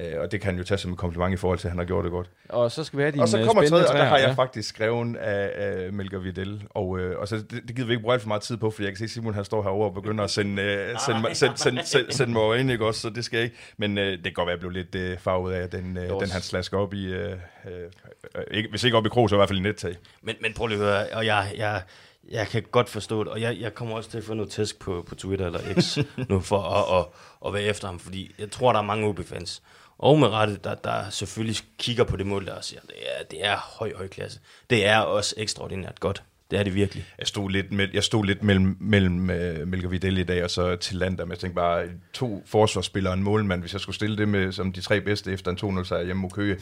Øh, og det kan han jo tage som et kompliment i forhold til, at han har gjort det godt. Og så skal vi have din Og så kommer tredje, og der har jeg ja. faktisk skrevet af, af Melker Vidal. Og, øh, og så det, det gider vi ikke bruge alt for meget tid på, fordi jeg kan se, at Simon han står herovre og begynder at sende, øh, sende, sende, sende, sende, sende mig ind, ikke også? Så det skal jeg ikke. Men øh, det kan godt være, at jeg blev lidt øh, farvet af, den, øh, den han slasker op i, øh, øh, ikke, hvis ikke op i krog, så i hvert fald i nettag. Men, men prøv lige at høre, og jeg, jeg, Jeg kan godt forstå det, og jeg, jeg kommer også til at få noget tæsk på, på Twitter eller X nu for at, at, at være efter ham, fordi jeg tror, der er mange OB-fans, og med rette, der, der selvfølgelig kigger på det mål der og siger, det er, det er høj, høj klasse. Det er også ekstraordinært godt. Det er det virkelig. Jeg stod lidt, med, jeg stod lidt mellem, mellem uh, Melker Vidal i dag og så til Lander, men jeg tænkte bare, to forsvarsspillere og en målmand, hvis jeg skulle stille det med som de tre bedste efter en 2-0 sejr hjemme mod Køge.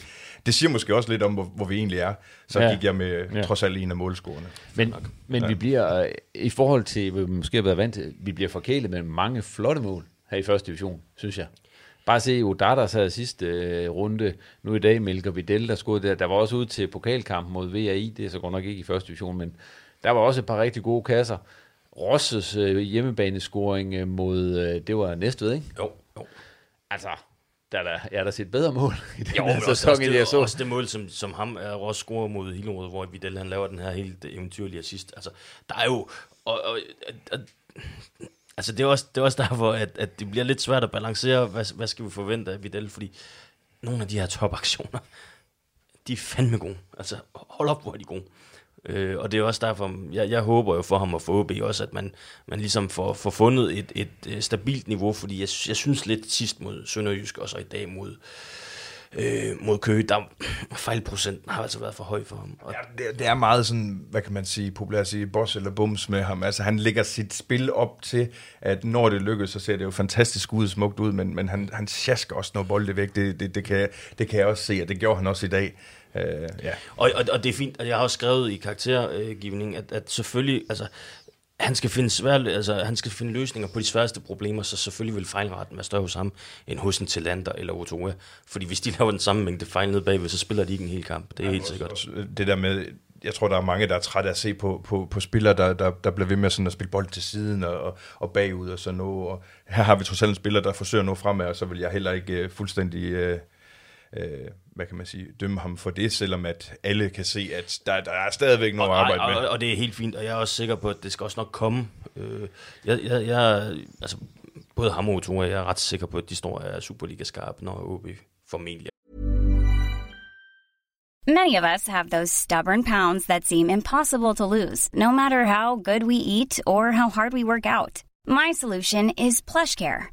Det siger måske også lidt om, hvor, hvor vi egentlig er. Så ja. gik jeg med ja. trods alt en af målscorerne. Men, men ja. vi bliver, i forhold til, hvad vi måske har været vant til, vi bliver forkælet med mange flotte mål her i første division, synes jeg. Bare se Odadas her sidste øh, runde. Nu i dag Melker Vidal, der skudde der. Der var også ud til pokalkampen mod VAI. Det er så godt nok ikke i første division, men der var også et par rigtig gode kasser. Rosses øh, hjemmebanescoring øh, mod, øh, det var Næstved, ikke? Jo, jo. Altså, der er der, jeg der set bedre mål i den jo, her sæson, også, end jeg så. Også det mål, som, som ham er Ross scorer mod Hillerød, hvor Vidal han laver den her helt eventyrlige assist. Altså, der er jo... Og, og, og, Altså, det er også, det er også derfor, at, at det bliver lidt svært at balancere, hvad, hvad skal vi forvente af Vidal, fordi nogle af de her topaktioner, de er fandme gode. Altså, hold op, hvor er de gode. Øh, og det er også derfor, jeg, jeg håber jo for ham og for OB også, at man, man ligesom får, får fundet et, et, et stabilt niveau, fordi jeg, jeg synes lidt sidst mod Sønderjysk, og så i dag mod, øh, mod Køge, der fejlprocenten har altså været for høj for ham. Og ja, det, det er meget sådan, hvad kan man sige, populært at sige, boss eller bums med ham. Altså han lægger sit spil op til, at når det lykkes, så ser det jo fantastisk ud, smukt ud, men, men han, han sjasker også noget bolde væk. Det, det, det, kan jeg, det kan jeg også se, og det gjorde han også i dag. Uh, ja. og, og, og det er fint, at jeg har også skrevet i karaktergivning, at, at selvfølgelig, altså han skal finde svær, altså, han skal finde løsninger på de sværeste problemer, så selvfølgelig vil fejlraten være større hos ham, end hos en Talander eller Otoa. Fordi hvis de laver den samme mængde fejl ned bagved, så spiller de ikke en hel kamp. Det er ja, helt sikkert. Også, det der med, jeg tror, der er mange, der er trætte af at se på, på, på spillere, der, der, der bliver ved med sådan at spille bold til siden og, og bagud og sådan noget. Og her har vi trods alt en spiller, der forsøger at nå fremad, og så vil jeg heller ikke uh, fuldstændig... Uh, øh, hvad kan man sige, dømme ham for det, selvom at alle kan se, at der, der er stadigvæk noget og, arbejde og, med. Og, og det er helt fint, og jeg er også sikker på, at det skal også nok komme. Øh, jeg, jeg, jeg, altså, både ham og Otoa, jeg er ret sikker på, at de står af Superliga-skarp, når OB formentlig Many of us have those stubborn pounds that seem impossible to lose, no matter how good we eat or how hard we work out. My solution is PlushCare.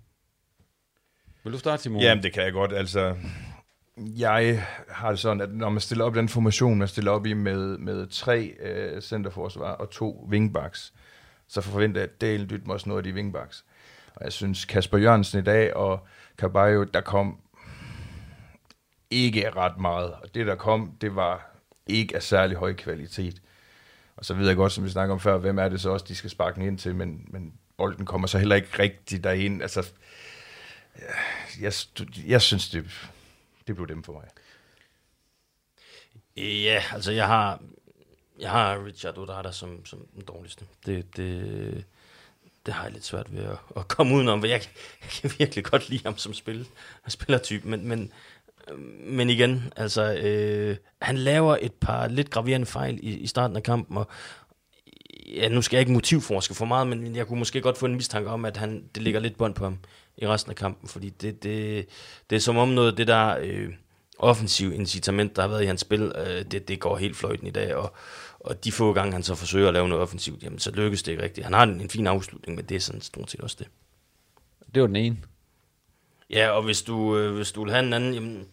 Vil du starte, Simon? Jamen, det kan jeg godt. Altså, jeg har det sådan, at når man stiller op den formation, man stiller op i med, med tre øh, centerforsvar og to wingbacks, så forventer jeg, at Dale Dytmer også noget af de wingbacks. Og jeg synes, Kasper Jørgensen i dag og Caballo, der kom ikke ret meget. Og det, der kom, det var ikke af særlig høj kvalitet. Og så ved jeg godt, som vi snakker om før, hvem er det så også, de skal sparke den ind til, men, men bolden kommer så heller ikke rigtig derind. Altså, jeg, jeg synes, det, det blev dem for mig. Øh, ja, altså jeg har, jeg har Richard Odata som, som den dårligste. Det, det, det har jeg lidt svært ved at, at komme udenom, for jeg, jeg kan virkelig godt lide ham som spil, spillertype, men, men, men igen, altså, øh, han laver et par lidt graverende fejl i, i starten af kampen, og ja, nu skal jeg ikke motivforske for meget, men jeg kunne måske godt få en mistanke om, at han, det ligger lidt bånd på ham i resten af kampen, fordi det, det, det er som om noget af det der øh, offensiv incitament, der har været i hans spil, øh, det, det går helt fløjten i dag, og, og de få gange, han så forsøger at lave noget offensivt, jamen så lykkes det ikke rigtigt. Han har en, en fin afslutning, men det er sådan stort set også det. Det var den ene. Ja, og hvis du, øh, hvis du vil have en anden, jamen...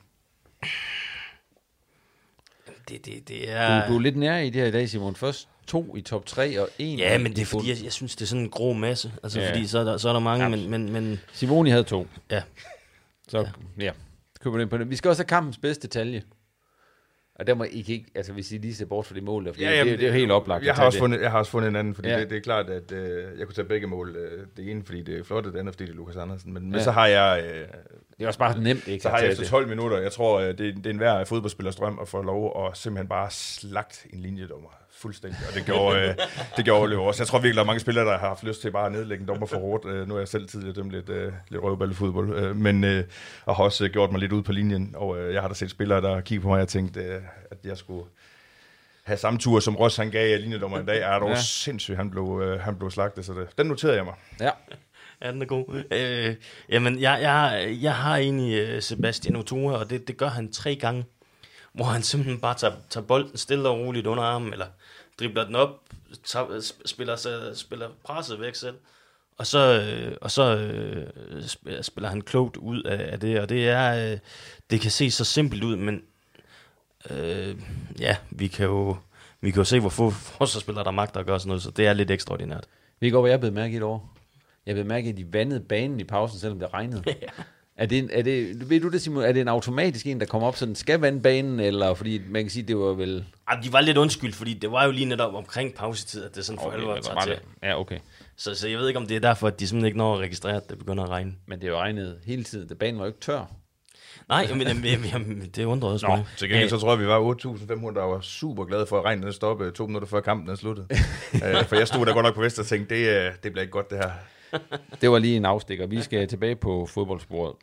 Det, det, det er... Du, du er lidt nær i det her i dag, Simon. Først to i top 3 og en Ja, men det er fordi, jeg, jeg synes, det er sådan en grå masse. Altså, ja. fordi så er, der, så er der mange, ja. men, men, men... Simoni havde to. Ja. Så, ja. ja. Køber på det. Vi skal også have kampens bedste detalje. Og der må I ikke, altså hvis I lige ser bort fra det mål der, fordi Ja, ja, jamen, det, det, er jo helt oplagt. Jeg har, også det. fundet, jeg har også fundet en anden, fordi Ja. det, det er klart, at øh, jeg kunne tage begge mål. Øh, det ene, fordi det er flot, og det andet, fordi det er Lukas Andersen. Men, ja. Men så har jeg... Øh, Det er også bare nemt, ikke? Så har jeg efter det. 12 minutter, jeg tror, øh, det, det er en hver fodboldspillers drøm at få lov at simpelthen bare slagt en linjedommer fuldstændig. Og det gjorde, øh, det gjorde Oliver også. Jeg tror virkelig, der er mange spillere, der har haft lyst til bare at nedlægge en dommer for hårdt. Øh, nu er jeg selv tidligere dømt lidt, øh, lidt røvballefodbold, øh, men øh, og har også øh, gjort mig lidt ud på linjen. Og øh, jeg har da set spillere, der kigger på mig og tænkt, øh, at jeg skulle have samme tur, som Ross han gav linjedommer i dag. Er dog Ja. ja. sindssygt, han blev, øh, han blev slagtet. Så det, den noterede jeg mig. Ja. Ja, den er god. Øh, jamen, jeg, jeg, jeg har egentlig øh, Sebastian Otoa, og det, det gør han tre gange, hvor han simpelthen bare tager, tager bolden stille og roligt under armen, eller dribler den op, tager, sp- spiller, spiller presset væk selv, og så, øh, og så øh, sp- spiller han klogt ud af, af det, og det er, øh, det kan se så simpelt ud, men øh, ja, vi kan jo, vi kan jo se, hvor få forsvarsspillere, der magter at gøre sådan noget, så det er lidt ekstraordinært. Vi går, hvad jeg blev mærke i et år. Jeg blev mærke at de vandede banen i pausen, selvom det regnede. Er det, en, er det, ved du det, Simon? Er det en automatisk en, der kommer op, så den skal vande banen, eller fordi man kan sige, det var vel... Ej, de var lidt undskyld, fordi det var jo lige netop omkring pausetid, at det sådan for Okay, alvor tager var til. det- ja, okay. Så, så jeg ved ikke, om det er derfor, at de simpelthen ikke når at registrere, at det begynder at regne. Men det er jo regnet hele tiden, da banen var jo ikke tør. Nej, men, men, men, men det undrede også Nå, mig. til gengæld så tror jeg, vi var 8.500, der var super glade for, at regnen den stoppede to minutter før kampen er sluttet. øh, for jeg stod der godt nok på vest og tænkte, det, øh, det bliver ikke godt det her. Det var lige en afstikker. Vi skal tilbage på fodboldsporet.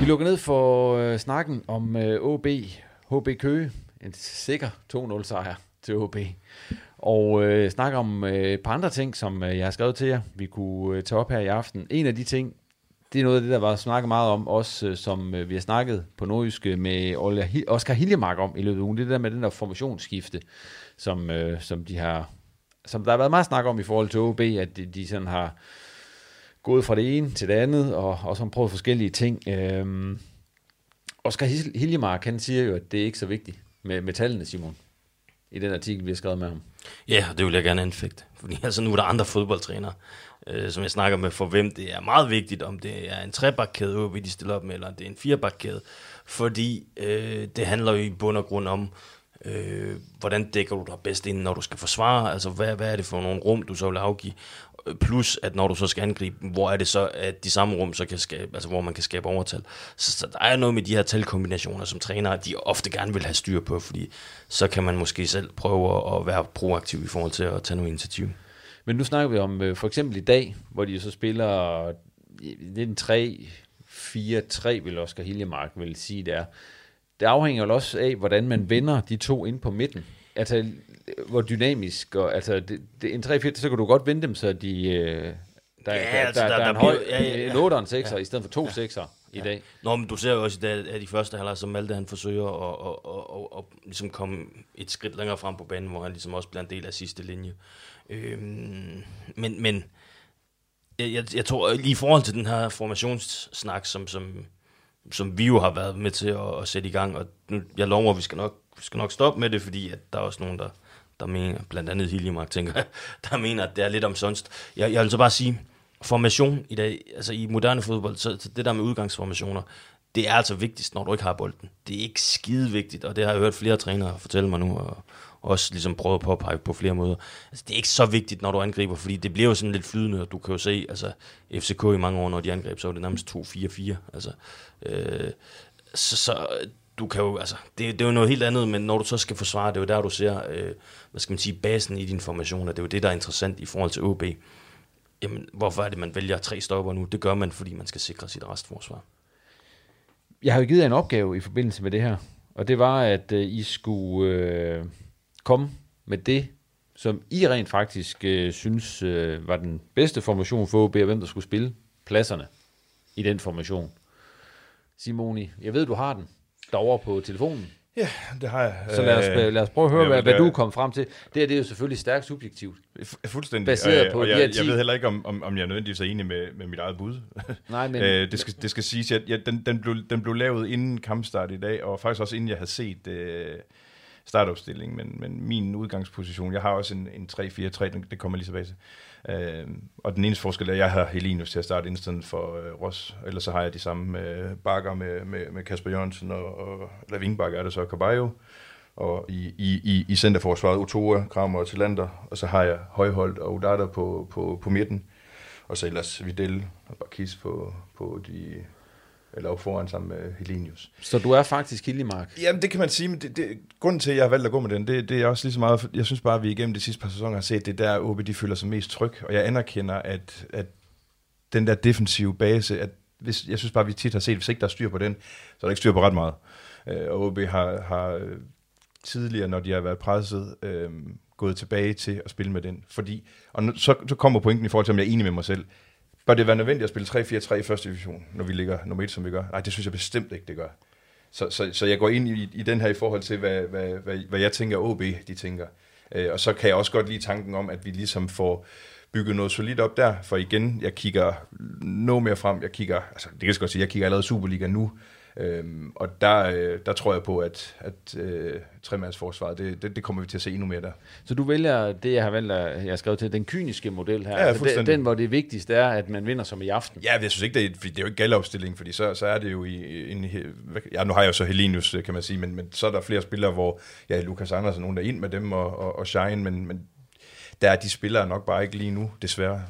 Vi lukker ned for øh, snakken om øh, OB, HB Køge. En sikker 2-0 sejr til OB. Og øh, snakke om øh, et par andre ting, som øh, jeg har skrevet til jer, vi kunne øh, tage op her i aften. En af de ting, det er noget af det, der var snakket meget om, også øh, som øh, vi har snakket på nordjyske med Ola Oscar Hiljemark om i løbet af ugen. Det der med den der formationsskifte, som, øh, som de har som der har været meget snak om i forhold til OB, at de, de sådan har gået fra det ene til det andet, og også har prøvet forskellige ting. Øhm, Oscar Hiljemark, han siger jo, at det er ikke så vigtigt med, med tallene, Simon, i den artikel, vi har skrevet med ham. Ja, og det vil jeg gerne anfægte. Fordi altså, nu er der andre fodboldtrænere, øh, som jeg snakker med, for hvem det er meget vigtigt, om det er en trebakkæde, OB de stiller op med, eller om det er en firebakkæde. Fordi øh, det handler jo i bund og grund om, øh, Øh, hvordan dækker du dig bedst ind, når du skal forsvare, altså hvad, hvad er det for nogle rum, du så vil afgive, plus at når du så skal angribe, hvor er det så, at de samme rum, så kan skabe, altså hvor man kan skabe overtal. Så, så der er noget med de her talkombinationer, som trænere, de ofte gerne vil have styr på, fordi så kan man måske selv prøve at være proaktiv i forhold til at tage noget initiativ. Men nu snakker vi om øh, for eksempel i dag, hvor de så spiller den en 3-4-3, vil Oscar Hiljemark vil sige, det er. Det afhænger jo også af, hvordan man vender de to ind på midten. Altså, hvor dynamisk, og altså, det, det, en 3-4, så kan du godt vende dem, så de, øh, der, Ja, der, altså, der, der, der- der, er en høj, ja, ja, ja. en 8 og en 6'er, Ja. i stedet for to 6'er i dag. Nå, men du ser jo også i dag, at de første halvleg, som Malte han forsøger at, at, at, at, at, ligesom komme et skridt længere frem på banen, hvor han ligesom også bliver en del af sidste linje. Øhm, men, men jeg, jeg, jeg tror, lige i forhold til den her formationssnak, som, som, som vi jo har været med til at, at sætte i gang, og nu, jeg lover, at vi skal nok, vi skal nok stoppe med det, fordi at der er også nogen, der, der mener, blandt andet Hiljemark, tænker jeg, der mener, at det er lidt omsonst. Jeg, jeg vil så bare sige, formation i dag, altså i moderne fodbold, så, så det der med udgangsformationer, det er altså vigtigst, når du ikke har bolden. Det er ikke skide vigtigt, og det har jeg hørt flere trænere fortælle mig nu, og også ligesom prøvet at påpege på flere måder. Altså, det er ikke så vigtigt, når du angriber, fordi det bliver jo sådan lidt flydende, og du kan jo se, altså FCK i mange år, når de angreb, så var det nærmest 2-4-4. Altså, øh, så, så du kan jo, altså, det, det er jo noget helt andet, men når du så skal forsvare, det er jo der, du ser, øh, hvad skal man sige, basen i din formation, og det er jo det, der er interessant i forhold til OB. Jamen, hvorfor er det, man vælger tre stopper nu? Det gør man, fordi man skal sikre sit restforsvar. Jeg har jo givet jer en opgave i forbindelse med det her, og det var, at øh, I skulle øh, komme med det, som I rent faktisk øh, synes øh, var den bedste formation for OB, og hvem der skulle spille pladserne i den formation. Simoni, jeg ved, du har den derovre på telefonen. Ja, det har jeg. Så lad os, Øh, lad os prøve at høre, jamen, hvad, hvad du kom frem til. Det her det er jo selvfølgelig stærkt subjektivt. Fu- Fuldstændig. Baseret Øh, på og jeg, jeg 10. ved heller ikke, om, om, om jeg nødvendigvis er enig med, med mit eget bud. Nej, men- øh, det, skal, det skal siges, at ja, den, den, blev, den blev lavet inden kampstart i dag, og faktisk også inden jeg havde set, øh, startopstilling, men, men min udgangsposition, jeg har også en, en 3-4-3, det kommer jeg lige tilbage til. Øh, og den eneste forskel er, at jeg har Helinus til at starte i for øh, Ross, ellers så har jeg de samme øh, bakker med, med, med Kasper Jørgensen, og, og eller vingbakker er det så Caballo, og i, i, i, i centerforsvaret Otoa, Kramer og Tillander, og så har jeg Højholdt og Udata på, på, på midten, og så ellers Videl og Bakis på, på de eller op foran sammen med Helenius. Så du er faktisk Hildemark? Jamen, det kan man sige, men det, det, grunden til, at jeg har valgt at gå med den, det, det er også lige så meget, jeg synes bare, at vi igennem de sidste par sæsoner har set, det der OB, de føler sig mest tryg, og jeg anerkender, at, at den der defensive base, at hvis, jeg synes bare, at vi tit har set, hvis ikke der er styr på den, så er der ikke styr på ret meget. Øh, og OB har, har tidligere, når de har været presset, øh, gået tilbage til at spille med den. Fordi, og nu, så, så kommer pointen i forhold til, om jeg er enig med mig selv. Bør det være nødvendigt at spille 3-4-3 i første division, når vi ligger nummer 1, som vi gør? Nej, det synes jeg bestemt ikke, det gør. Så, så, så jeg går ind i, i den her i forhold til, hvad, hvad, hvad, hvad jeg tænker, OB de tænker. Øh, og så kan jeg også godt lide tanken om, at vi ligesom får bygget noget solidt op der, for igen, jeg kigger noget mere frem, jeg kigger, altså det kan jeg godt sige, jeg kigger allerede Superliga nu, Øhm, og der, øh, der tror jeg på, at, at øh, tremandsforsvaret, det, det, det kommer vi til at se endnu mere der. Så du vælger det, jeg har valgt, jeg har skrevet til, den kyniske model her. Ja, altså den, den, hvor det vigtigste er, at man vinder som i aften. Ja, jeg synes ikke, det er, det er jo ikke galopstilling, fordi så, så er det jo i en... Ja, nu har jeg jo så Helenius, kan man sige, men, men så er der flere spillere, hvor ja, Lukas Andersen, nogen der er ind med dem og, og, og Shine, men, men der er de spillere nok bare ikke lige nu, desværre.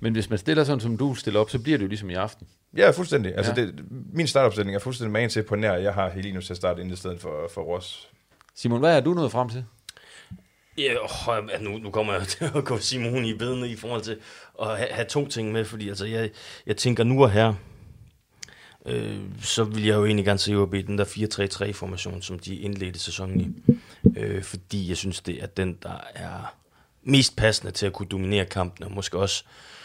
Men hvis man stiller sådan, som du stiller op, så bliver det jo ligesom i aften. Ja, fuldstændig. Altså, ja. Det, min startopstilling er fuldstændig man til på nær, jeg har Helinus til at starte ind i stedet for, for Ross. Simon, hvad er du nået frem til? Ja, oh, nu, nu kommer jeg til at gå Simon i bedene i forhold til at have, have to ting med, fordi altså, jeg, jeg tænker nu og her, øh, så vil jeg jo egentlig gerne se OB den der 4-3-3-formation, som de indledte sæsonen i. Øh, fordi jeg synes, det er den, der er mest passende til at kunne dominere kampen, og måske også øh,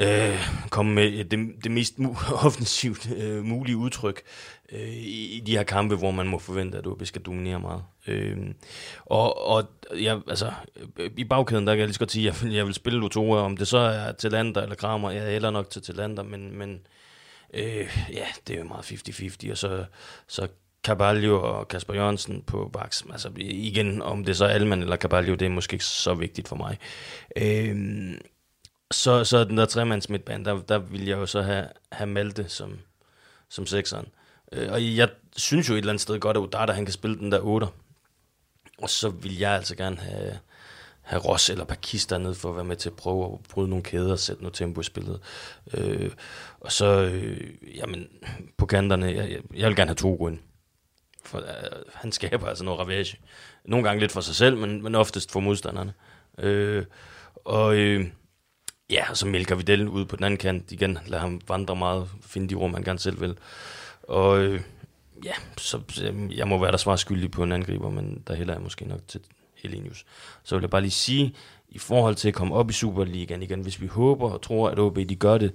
Øh, komme med det, det mest mu- offensivt øh, mulige udtryk øh, i, i de her kampe, hvor man må forvente, at OB skal dominere meget. Øh, og og ja, altså, øh, i bagkæden, der kan jeg lige så godt sige, at jeg vil, jeg vil spille Lutora, om det så er til lander eller Kramer, jeg er heller nok til lander, men, men øh, ja, det er jo meget 50-50, og så, så Carvalho og Kasper Jørgensen på baks. Altså igen, om det er så Alman eller Carvalho, det er måske ikke så vigtigt for mig. Øh, så, så den der tremands midtbane, der, der vil jeg jo så have, have Malte som, som sekseren. Øh, og jeg synes jo et eller andet sted godt, at Udata, han kan spille den der 8. Og så vil jeg altså gerne have, have Ross eller Pakis dernede for at være med til at prøve at bryde nogle kæder og sætte noget tempo i spillet. Øh, og så, øh, jamen, på kanterne, jeg, jeg vil gerne have to ind. For øh, han skaber altså noget ravage. Nogle gange lidt for sig selv, men, men oftest for modstanderne. Øh, og øh, Ja, og så mælker vi den ud på den anden kant igen. Lad ham vandre meget, finde de rum, han gerne selv vil. Og øh, ja, så øh, jeg må være der svar skyldig på en angriber, men der hælder jeg måske nok til Helenius. Så vil jeg bare lige sige, i forhold til at komme op i Superligaen igen, hvis vi håber og tror, at OB de gør det,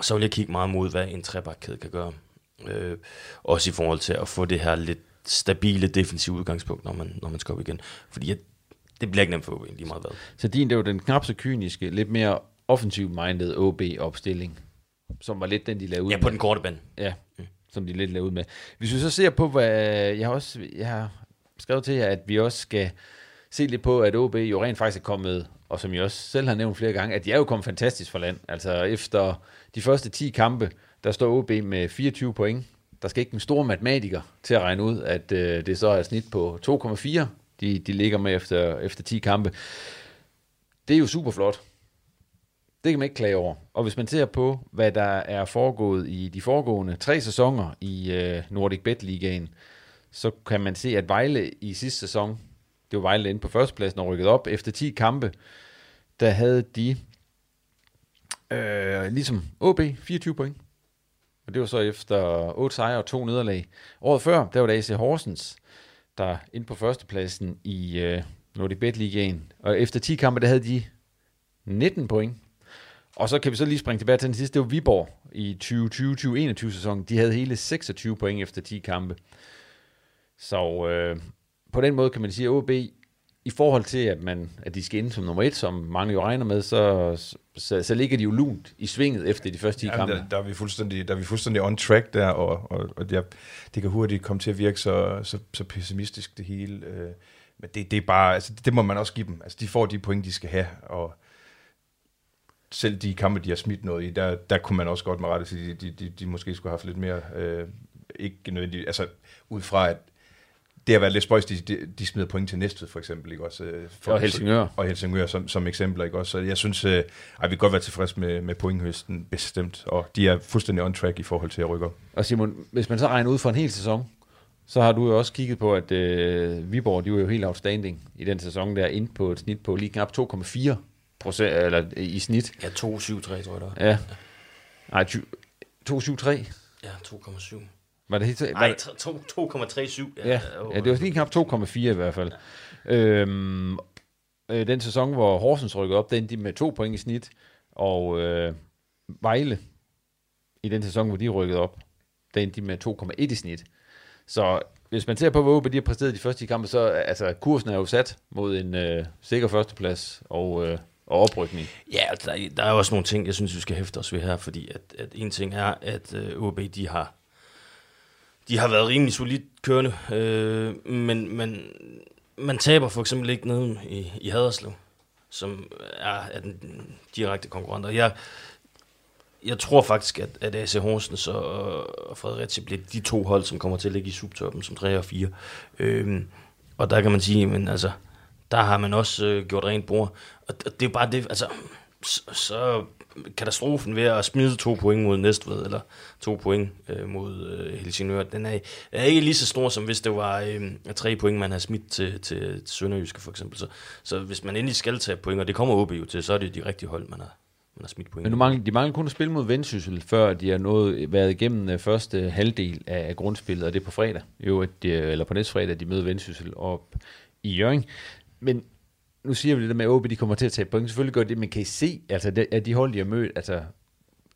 så vil jeg kigge meget mod, hvad en trebakkæde kan gøre. Øh, også i forhold til at få det her lidt stabile defensive udgangspunkt, når man, når man skal op igen. Fordi jeg det bliver ikke nemt for OB, lige meget hvad. Så din, det var den knap så kyniske, lidt mere offensiv-minded OB-opstilling, som var lidt den, de lavede ud Ja, på med. den korte bane. Ja, mm. som de lidt lavede ud med. Hvis vi så ser på, hvad jeg har også jeg har skrevet til jer, at vi også skal se lidt på, at OB jo rent faktisk er kommet, og som jeg også selv har nævnt flere gange, at de er jo kommet fantastisk for land. Altså efter de første 10 kampe, der står OB med 24 point. Der skal ikke en stor matematiker til at regne ud, at øh, det så er et snit på 2,4 de, de ligger med efter, efter 10 kampe. Det er jo super flot. Det kan man ikke klage over. Og hvis man ser på, hvad der er foregået i de foregående tre sæsoner i øh, Nordic Bet Ligaen, så kan man se, at Vejle i sidste sæson, det var Vejle inde på førstepladsen og rykket op, efter 10 kampe, der havde de, øh, ligesom OB, 24 point. Og det var så efter 8 sejre og to nederlag. Året før, der var det AC Horsens, der ind på førstepladsen i øh, Nordic Bet Ligaen. Og efter 10 kampe, der havde de 19 point. Og så kan vi så lige springe tilbage til den sidste. Det var Viborg i 2020-2021 sæsonen. De havde hele 26 point efter 10 kampe. Så øh, på den måde kan man sige, at OB i forhold til, at, man, at de skal ind som nummer et, som mange jo regner med, så, så, så ligger de jo lunt i svinget efter de første 10 Jamen, kampe. der, der, er vi fuldstændig, der er vi fuldstændig on track der, og, og, og det, er, det kan hurtigt komme til at virke så, så, så pessimistisk det hele. Øh, men det, det er bare, altså, det må man også give dem. Altså, de får de point, de skal have, og selv de kampe, de har smidt noget i, der, der kunne man også godt med rette sige, de, de, de måske skulle have haft lidt mere, øh, ikke nødvendigt, altså ud fra, at det har været lidt spøjst, de, de, de smider point til Næstved for eksempel, ikke også? øh, For, Og Helsingør. Og Helsingør som, som eksempler, ikke også? Så jeg synes, øh, at vi kan godt være tilfredse med, med pointhøsten, bestemt, og de er fuldstændig on track i forhold til at rykke op. Og Simon, hvis man så regner ud for en hel sæson, så har du jo også kigget på, at øh, Viborg, de var jo helt outstanding i den sæson der, ind på et snit på lige knap 2,4 procent, eller i snit. Ja, 2,73 tror jeg der. Ja. Nej, 2,73. Ja, 2,7. Var det helt Nej, det- 2,37. Ja, ja, det var lige knap 2,4 i hvert fald. Øhm, øh, den sæson, hvor Horsens rykkede op, den de med to point i snit, og øh, Vejle, i den sæson, hvor de rykkede op, den de med 2,1 i snit. Så hvis man ser på, hvor OB de har præsteret de første 10 kampe, så altså, kursen er jo sat mod en øh, sikker førsteplads og, øh, og oprykning. Ja, der, der er også nogle ting, jeg synes, vi skal hæfte os ved her, fordi at, at en ting er, at øh, OB, de har, de har været rimelig solidt kørende, øh, men, men man taber for eksempel ikke nede i, i Haderslev, som er, er den direkte konkurrent. Og jeg, jeg tror faktisk, at, at AC Horsens og, og Fredericia bliver de to hold, som kommer til at ligge i subtoppen som 3 og 4. Øhm, og der kan man sige, men altså, der har man også øh, gjort rent bord. Og det det er bare det, altså, så, så katastrofen ved at smide to point mod Næstved, eller to point øh, mod øh, Helsingør, den er, er ikke lige så stor, som hvis det var øh, tre point, man har smidt til, til, til Sønderjyske for eksempel. Så, så hvis man endelig skal tage point, og det kommer OB jo til, så er det de rigtige hold, man har, man har smidt point. Men nu mangler, de mangler kun at spille mod Vendsyssel, før de har nået, været igennem øh, første halvdel af grundspillet, og det er på fredag, jo, at de, eller på næste fredag, de møder Vendsyssel op i Jørgen. Men nu siger vi det der med, at OB de kommer til at tage point. Selvfølgelig gør det, men kan I se, altså, det, at de hold, de har mødt, altså,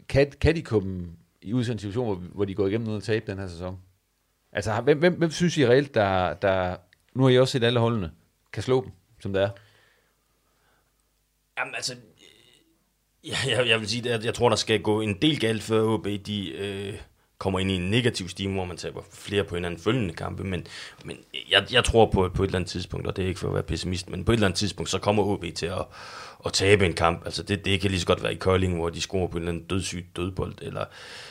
kan, kan de komme i ud en situation, hvor, hvor de går igennem noget at tabe den her sæson? Altså, hvem, hvem, hvem synes I reelt, der, der, nu har I også set alle holdene, kan slå dem, som det er? Jamen altså, ja, jeg, jeg vil sige, at jeg tror, der skal gå en del galt, før OB de, øh, kommer ind i en negativ stime, hvor man taber flere på hinanden følgende kampe. Men, men jeg, jeg tror på, på et eller andet tidspunkt, og det er ikke for at være pessimist, men på et eller andet tidspunkt, så kommer OB til at, at tabe en kamp. Altså det, det kan lige så godt være i Kolding, hvor de scorer på en eller anden dødssygt dødbold, eller,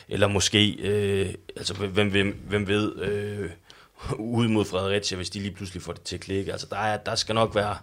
eller måske, øh, altså hvem, hvem, hvem ved, øh, ude mod Fredericia, hvis de lige pludselig får det til at klikke. Altså der, er, der skal nok være,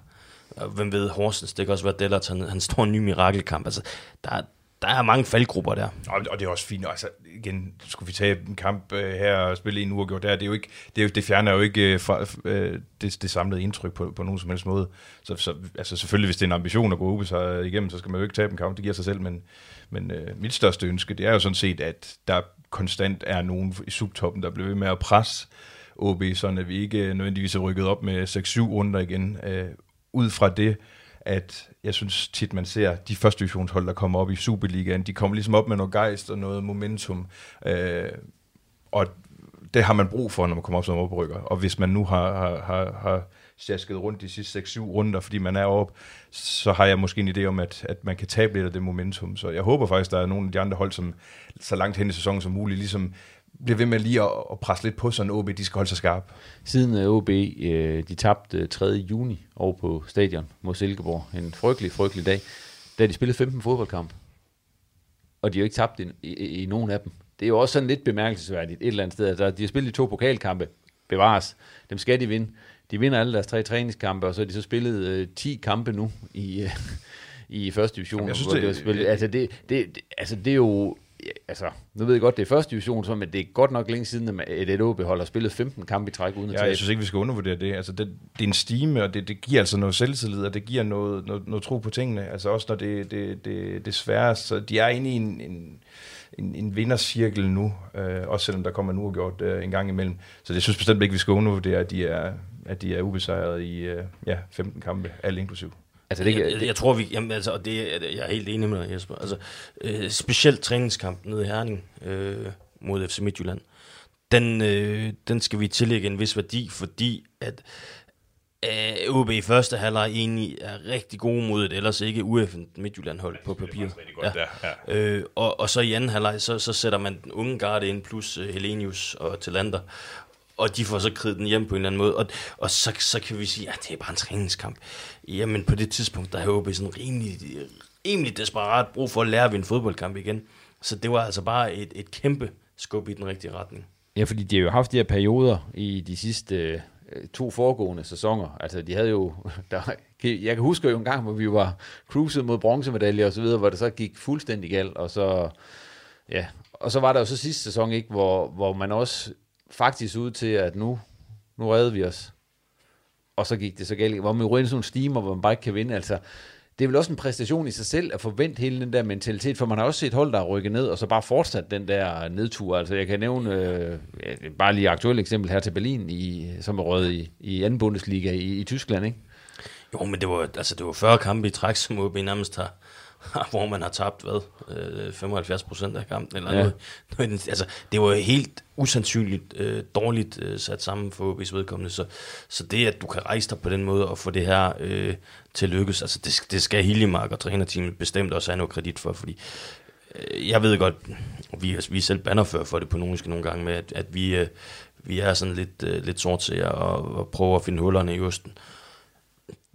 hvem ved, Horsens, det kan også være Dellert, han, han står en ny mirakelkamp. Altså, der, der er mange faldgrupper der. Og, og det er også fint. Altså, igen, skulle vi tage en kamp øh, her og spille en uafgjort der, det, er jo ikke, det, er jo, det fjerner jo ikke øh, fra, øh, det, det samlede indtryk på, på nogen som helst måde. Så, så altså, selvfølgelig, hvis det er en ambition at gå op så igennem, så skal man jo ikke tabe en kamp, det giver sig selv, men, men øh, mit største ønske, det er jo sådan set, at der konstant er nogen i subtoppen, der bliver ved med at presse OB, sådan at vi ikke nødvendigvis er rykket op med 6-7 runder igen. Øh, ud fra det, at jeg synes tit, man ser de første divisionshold, der kommer op i Superligaen, de kommer ligesom op med noget gejst og noget momentum, øh, og det har man brug for, når man kommer op som oprykker. Og hvis man nu har, har, har, har sjasket rundt de sidste 6-7 runder, fordi man er op, så har jeg måske en idé om, at, at man kan tabe lidt af det momentum. Så jeg håber faktisk, der er nogle af de andre hold, som så langt hen i sæsonen som muligt, ligesom bliver ved med lige at, at presse lidt på, sådan OB, de skal holde sig skarp. Siden øh, OB, øh, de tabte 3. juni over på stadion mod Silkeborg, en frygtelig, frygtelig dag, da de spillede 15 fodboldkamp. Og de har jo ikke tabt i, i, i nogen af dem. Det er jo også sådan lidt bemærkelsesværdigt et eller andet sted. Altså, de har spillet de to pokalkampe, bevares. Dem skal de vinde. De vinder alle deres tre træningskampe, og så har de så spillet øh, 10 kampe nu i, øh, i første division. Jamen, jeg synes, det- de har spillet. Altså, det, det, det, altså, det er jo... Altså, nu ved jeg godt, det er første division, så, men det er godt nok længe siden, at et OB hold har spillet 15 kampe i træk uden at Ja, tabe. jeg synes ikke, vi skal undervurdere det. Altså, det, det er en stime, og det, det giver altså noget selvtillid, og det giver noget, noget, noget tro på tingene. Altså også når det, det, det, det er svært, så de er inde i en, en, en, en vindercirkel nu, øh, også selvom der kommer en uafgjort øh, en gang imellem. Så jeg synes bestemt ikke, vi skal undervurdere, at de er, at de er ubesejret i øh, ja, 15 kampe, alt inklusiv. Altså, det, jeg, jeg, jeg tror, vi... Jamen, altså, og det, er- jeg er helt enig med dig, Jesper. Altså, øh, specielt træningskampen nede i Herning øh, mod FC Midtjylland, den, øh, den skal vi tillægge en vis værdi, fordi at, Uh, OB i første halvleg egentlig er rigtig gode mod et ellers ikke UF'en Midtjylland-hold på papiret. godt, ja. Ja. Øh, og, og så i anden halvleg, så, så sætter man den unge garde ind, plus uh, Helenius og Talander. Og de får så kridt den hjem på en eller anden måde. Og, og så, så kan vi sige, at det er bare en træningskamp. Jamen på det tidspunkt, der havde OB sådan rimelig, rimelig desperat brug for at lære at en fodboldkamp igen. Så det var altså bare et, et kæmpe skub i den rigtige retning. Ja, fordi de har jo haft de her perioder i de sidste øh, to foregående sæsoner. Altså, de havde jo... Der, jeg kan huske jo en gang, hvor vi var cruiset mod bronzemedaljer og så videre, hvor det så gik fuldstændig galt, og så... Ja, og så var der jo så sidste sæson, ikke, hvor, hvor man også faktisk ud til, at nu, nu redde vi os. Og så gik det så galt, hvor man røg sådan en steamer, hvor man bare ikke kan vinde. Altså, det er vel også en præstation i sig selv at forvente hele den der mentalitet, for man har også set hold, der har rykket ned, og så bare fortsat den der nedtur. Altså jeg kan nævne øh, bare lige et aktuelt eksempel her til Berlin, i, som er røget i, i anden Bundesliga i, i Tyskland, ikke? Jo, men det var, altså, det var 40 kampe i træk, som OB nærmest har, hvor man har tabt, hvad, øh, 75 procent af kampen, eller ja. noget. Altså, det var helt usandsynligt øh, dårligt øh, sat sammen for OB's vedkommende, så, så det, at du kan rejse dig på den måde og få det her øh, til at lykkes, altså det, det skal Hiljemark og trænerteamet bestemt også have noget kredit for, fordi øh, jeg ved godt, vi, vi er selv bannerfører for det på nogle, nogle gange med, at, at vi, øh, vi er sådan lidt, øh, lidt sortseere og, og prøver at finde hullerne i osten. Øh,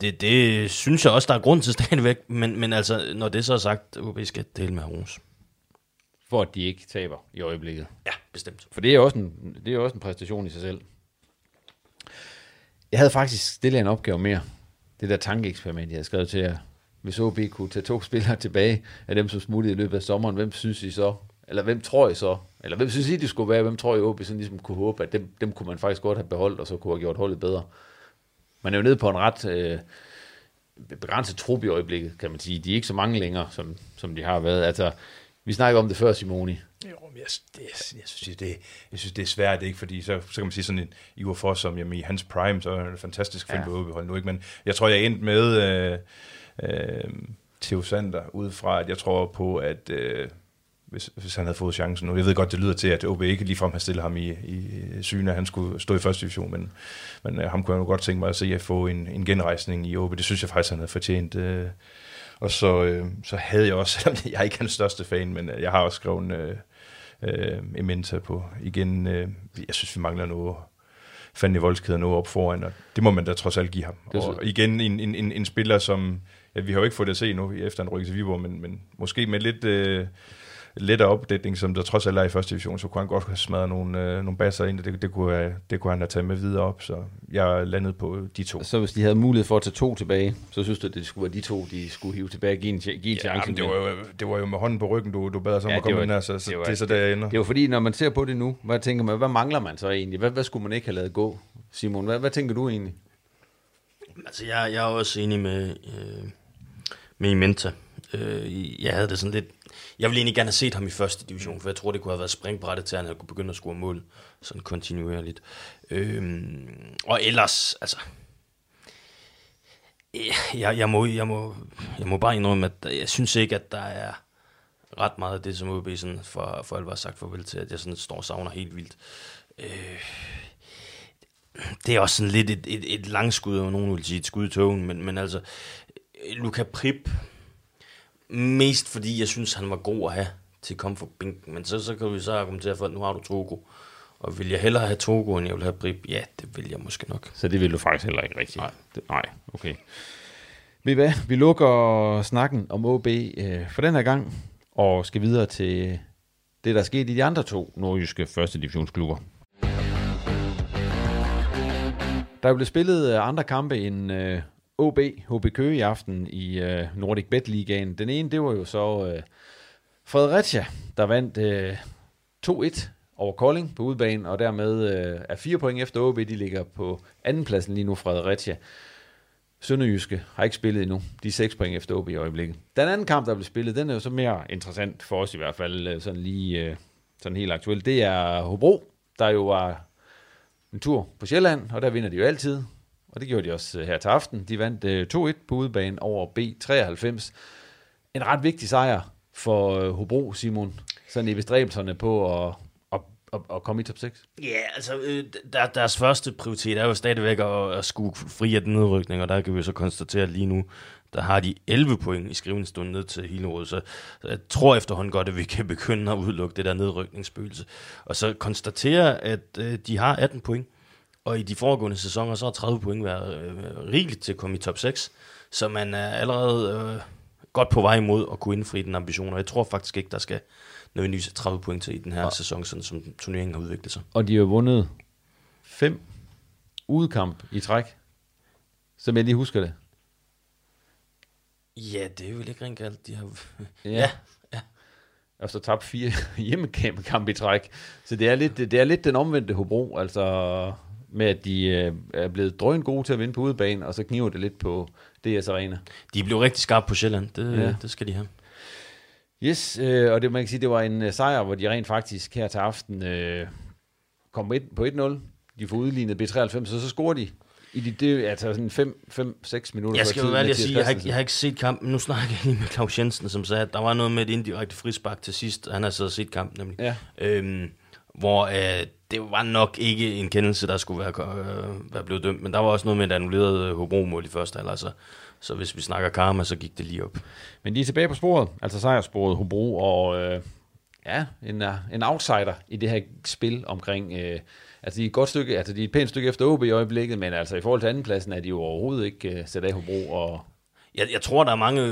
det, det synes jeg også, der er grund til stadigvæk, men, men altså, når det så er sagt, OB skal dele med Ros. For at de ikke taber i øjeblikket. Ja, bestemt. For det er også en, det er også en præstation i sig selv. Jeg havde faktisk stillet en opgave mere. Det der tankeeksperiment, jeg havde skrevet til jer. Hvis OB kunne tage to spillere tilbage af dem, som smuttede i løbet af sommeren, hvem synes I så? Eller hvem tror I så? Eller hvem synes I, det skulle være? Hvem tror I, OB sådan ligesom kunne håbe, at dem, dem kunne man faktisk godt have beholdt, og så kunne have gjort holdet bedre? Man er jo nede på en ret øh, begrænset trup i øjeblikket, kan man sige. De er ikke så mange længere, som, som de har været. Altså, vi snakker om det før, Simoni. Jo, jeg, det, jeg, synes, det, jeg synes, det er svært, ikke? fordi så, så kan man sige sådan en Ivar for som jamen, i hans prime, så er det fantastisk film ja. på nu. Ikke? Men jeg tror, jeg endt med øh, øh, Theo Sander, ud fra, at jeg tror på, at øh, hvis, hvis han havde fået chancen nu. Jeg ved godt, det lyder til, at OB ikke ligefrem har stillet ham i, i syne, at han skulle stå i første division, men, men uh, ham kunne jeg jo godt tænke mig at se at få en, en genrejsning i OB. Det synes jeg faktisk, han havde fortjent. Uh, og så, uh, så havde jeg også, selvom jeg er ikke hans største fan, men uh, jeg har også skrevet uh, uh, Ementa på igen. Uh, jeg synes, vi mangler noget fandt i voldskæder noget op foran, og det må man da trods alt give ham. Og igen en, en, en, en spiller, som ja, vi har jo ikke fået det at se nu efter en rykke til Viborg, men, men måske med lidt... Uh, lettere opdækning, som der trods alt er i første division, så kunne han godt have smadret nogle, øh, nogle basser ind, det, det, kunne, det kunne han have taget med videre op, så jeg landede på de to. Så hvis de havde mulighed for at tage to tilbage, så synes du, at det skulle være de to, de skulle hive tilbage og give en, give en ja, chance? det var, jo, det var jo med hånden på ryggen, du, du bad os om ja, at komme var, ind her, så, så det, var, det er så der, ender. Det er jo fordi, når man ser på det nu, hvad tænker man, hvad mangler man så egentlig? Hvad, hvad skulle man ikke have lavet gå, Simon? Hvad, hvad tænker du egentlig? Altså, jeg, jeg er også enig med, øh, med Imenta. Øh, jeg havde det sådan lidt jeg ville egentlig gerne have set ham i første division, for jeg tror, det kunne have været springbrættet til, at han kunne begynde at score mål sådan kontinuerligt. Øhm, og ellers, altså... Jeg, jeg, må, jeg, må, jeg må bare indrømme, at jeg synes ikke, at der er ret meget af det, som OB sådan for, for alvor sagt farvel til, at jeg sådan står og savner helt vildt. Øh, det er også sådan lidt et, et, et langskud, og nogen vil sige et skud i togen, men, men altså, Luca Prip Mest fordi jeg synes, han var god at have til at komme fra bænken. Men så, så kan vi så argumentere for, at nu har du Togo. Og vil jeg hellere have Togo, end jeg vil have Brib? Ja, det vil jeg måske nok. Så det vil du faktisk heller ikke rigtigt? Nej. Det, nej, okay. Ved I hvad? Vi lukker snakken om OB øh, for den her gang, og skal videre til det, der er sket i de andre to nordjyske første divisionsklubber. Der er blevet spillet øh, andre kampe end øh, OB, HB Køge i aften i øh, Nordic Bet Ligaen. Den ene, det var jo så øh, Fredericia, der vandt øh, 2-1 over Kolding på udbanen, og dermed øh, er fire point efter OB. De ligger på andenpladsen lige nu, Fredericia. Sønderjyske har ikke spillet endnu. De er 6 point efter OB i øjeblikket. Den anden kamp, der blev spillet, den er jo så mere interessant for os i hvert fald, øh, sådan lige øh, sådan helt aktuelt. Det er Hobro, der jo var en tur på Sjælland, og der vinder de jo altid og det gjorde de også øh, her til aften. De vandt øh, 2-1 på udebane over B93. En ret vigtig sejr for øh, Hobro, Simon, sådan i bestræbelserne på at, at, at, at komme i top 6? Ja, yeah, altså der, deres første prioritet er jo stadigvæk at, at skue fri af den nedrykning, og der kan vi så konstatere lige nu, der har de 11 point i skrivende stund ned til Hillerød, så, så jeg tror efterhånden godt, at vi kan begynde at udelukke det der nedrykningsspøgelse. Og så konstatere, at øh, de har 18 point, og i de foregående sæsoner, så har 30 point været øh, rigeligt til at komme i top 6, så man er allerede øh, godt på vej imod at kunne indfri den ambition, og jeg tror faktisk ikke, der skal nødvendigvis 30 point til i den her ja. sæson, sådan som turneringen har udviklet sig. Og de har vundet fem udkamp i træk, som jeg lige husker det. Ja, det er vel ikke rent galt. De har... ja. ja. ja. Og så tabt fire hjemmekamp i træk. Så det er lidt, det er lidt den omvendte Hobro, altså med at de øh, er blevet drøn gode til at vinde på udebane, og så kniver det lidt på DS Arena. De blev rigtig skarpe på Sjælland, det, ja. det skal de have. Yes, øh, og det, man kan sige, det var en uh, sejr, hvor de rent faktisk her til aften øh, kom ind på 1-0. De får udlignet B93, så så scorer de i de, det, altså sådan 5-6 minutter. Jeg skal jo være at sige, jeg har, ikke, jeg har ikke set kampen. Nu snakker jeg lige med Claus Jensen, som sagde, at der var noget med et indirekte frispark til sidst. Han har så set kampen nemlig. Ja. Øhm, hvor øh, det var nok ikke en kendelse, der skulle være, øh, være blevet dømt, men der var også noget med et annulleret øh, Hobro-mål i første halvleg, så, så hvis vi snakker karma, så gik det lige op. Men de er tilbage på sporet, altså sejrsporet Hobro, og øh, ja, en, øh, en outsider i det her spil omkring... Øh, altså de er et godt stykke, altså de er et pænt stykke efter OB i øjeblikket, men altså i forhold til andenpladsen er de jo overhovedet ikke uh, sat af Hobro, og jeg, jeg tror, der er mange...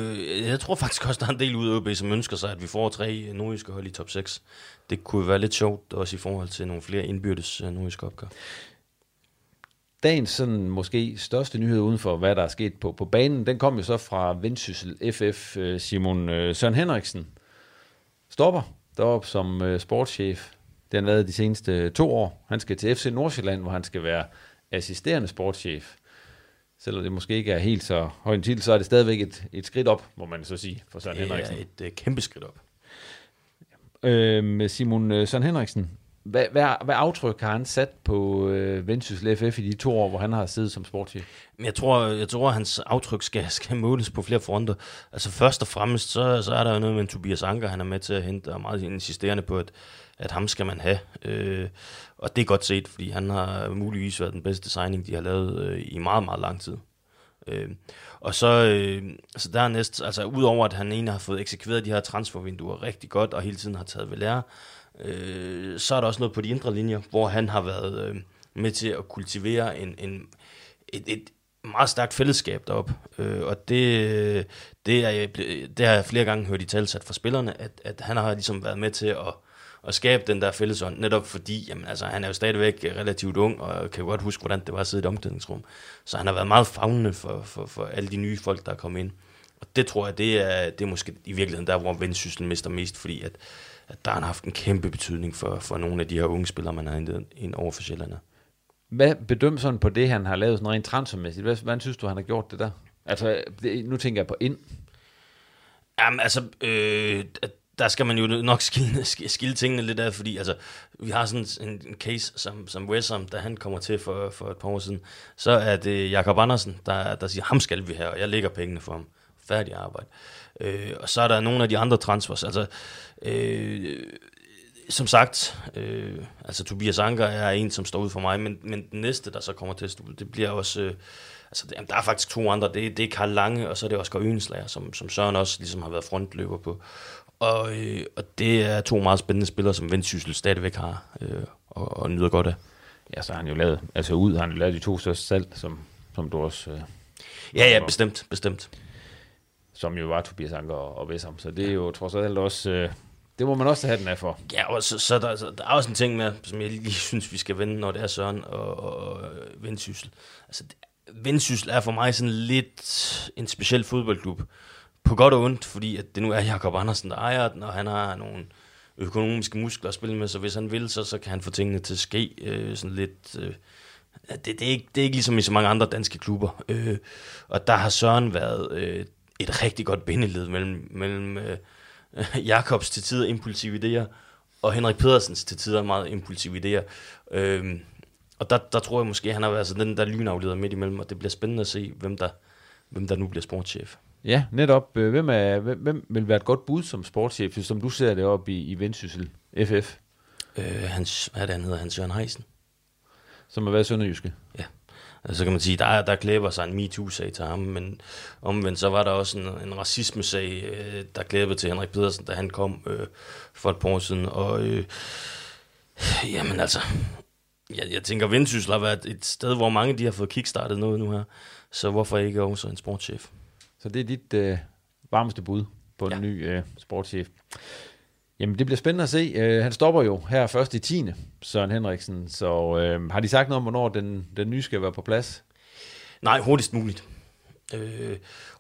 Jeg tror faktisk også, der er en del ude af OB, som ønsker sig, at vi får tre nordiske hold i top 6. Det kunne være lidt sjovt, også i forhold til nogle flere indbyrdes øh, nordiske opgør. Dagens sådan måske største nyhed uden for, hvad der er sket på, på banen, den kom jo så fra Vendsyssel FF øh, Simon øh, Søren Henriksen. Stopper deroppe som sportschef. Det har han været de seneste to år. Han skal til FC Nordsjælland, hvor han skal være assisterende sportschef selvom det måske ikke er helt så høj en titel, så er det stadigvæk et, et skridt op, må man så sige, for Søren Henriksen. Det er et uh, kæmpe skridt op. Øh, med Simon uh, Søren Henriksen, hvad, hvad, hvad aftryk har han sat på øh, Vendsyssel FF i de to år, hvor han har siddet som sportschef? Jeg tror, jeg tror at hans aftryk skal, skal måles på flere fronter. Altså først og fremmest, så, så er der jo noget med Tobias Anker, han er med til at hente, og meget insisterende på, at, at ham skal man have. Øh, og det er godt set, fordi han har muligvis været den bedste signing, de har lavet øh, i meget, meget lang tid. Øh, og så, øh, så dernæst, altså udover at han egentlig har fået eksekveret de her transfervinduer rigtig godt, og hele tiden har taget ved lære, øh, så er der også noget på de indre linjer, hvor han har været øh, med til at kultivere en, en, et, et meget stærkt fællesskab derop. Øh, og det, det, er, det har jeg flere gange hørt i talsat fra spillerne, at, at han har ligesom været med til at at skabe den der fællesånd, netop fordi, jamen, altså, han er jo stadigvæk relativt ung, og kan jo godt huske, hvordan det var at sidde i et omklædningsrum. Så han har været meget fagnende for, for, for alle de nye folk, der er kommet ind. Og det tror jeg, det er, det er måske i virkeligheden der, hvor Vendsyssel mister mest, fordi at, at der har haft en kæmpe betydning for, for nogle af de her unge spillere, man har hentet ind over for Sjælland. Hvad bedømmer sådan på det, han har lavet sådan rent transfermæssigt? Hvad, hvordan synes du, han har gjort det der? Altså, det, nu tænker jeg på ind. Jamen, altså, øh, der skal man jo nok skille, skille tingene lidt af, fordi altså, vi har sådan en, en case som, som Wessam, da han kommer til for, for et par år siden, så er det Jakob Andersen, der, der siger, ham skal vi have, og jeg lægger pengene for ham. Færdig arbejde. Øh, og så er der nogle af de andre transfers, altså øh, som sagt, øh, altså Tobias Anker er en, som står ud for mig, men, men den næste, der så kommer til at stå, det bliver også... Øh, altså, det, jamen, der er faktisk to andre. Det, det er Karl Lange, og så er det Oscar Øenslager, som, som Søren også ligesom har været frontløber på. Og, øh, og det er to meget spændende spillere, som Vendsyssel stadigvæk har øh, og, og nyder godt af. Ja, så har han jo lavet, altså ud har han jo lavet de to største salg, som, som du også... Øh, ja, ja, bestemt, bestemt. Som jo var Tobias Anker og, og Vessam, så det er jo trods alt også... Øh, det må man også have den af for. Ja, og så, så, der, så der er også en ting med, som jeg lige synes, vi skal vende, når det er Søren og, og Vendsyssel. Altså, Vendsyssel er for mig sådan lidt en speciel fodboldklub på godt og ondt, fordi at det nu er Jakob Andersen, der ejer den, og han har nogle økonomiske muskler at spille med, så hvis han vil, så, så kan han få tingene til at ske øh, sådan lidt... Øh, det, det, er ikke, det er ikke ligesom i så mange andre danske klubber. Øh, og der har Søren været øh, et rigtig godt bindeled mellem, mellem øh, Jakobs til tider impulsive idéer, og Henrik Pedersens til tider meget impulsive idéer. Øh, og der, der tror jeg måske, at han har været sådan den der lynafleder midt imellem, og det bliver spændende at se, hvem der, hvem der nu bliver sportschef. Ja, netop. Øh, hvem, er, hvem, hvem vil være et godt bud som sportschef, som du ser det op i, i Vendsyssel FF? Øh, hans, hvad er det, han hedder? Hans Jørgen Heisen. Som har været sønderjyske. Ja. Altså kan man sige, der, der klæber sig en MeToo-sag til ham, men omvendt så var der også en, en racisme-sag, øh, der klæbede til Henrik Pedersen, da han kom øh, for et par år siden. Og øh, jamen altså, jeg, jeg tænker, Vendsyssel har været et sted, hvor mange de har fået kickstartet noget nu her. Så hvorfor ikke også en sportschef? Så det er dit øh, varmeste bud på en ja. ny øh, sportschef. Jamen, det bliver spændende at se. Uh, han stopper jo her først i 10. Søren Henriksen, så uh, har de sagt noget om, hvornår den, den nye skal være på plads? Nej, hurtigst muligt. Uh,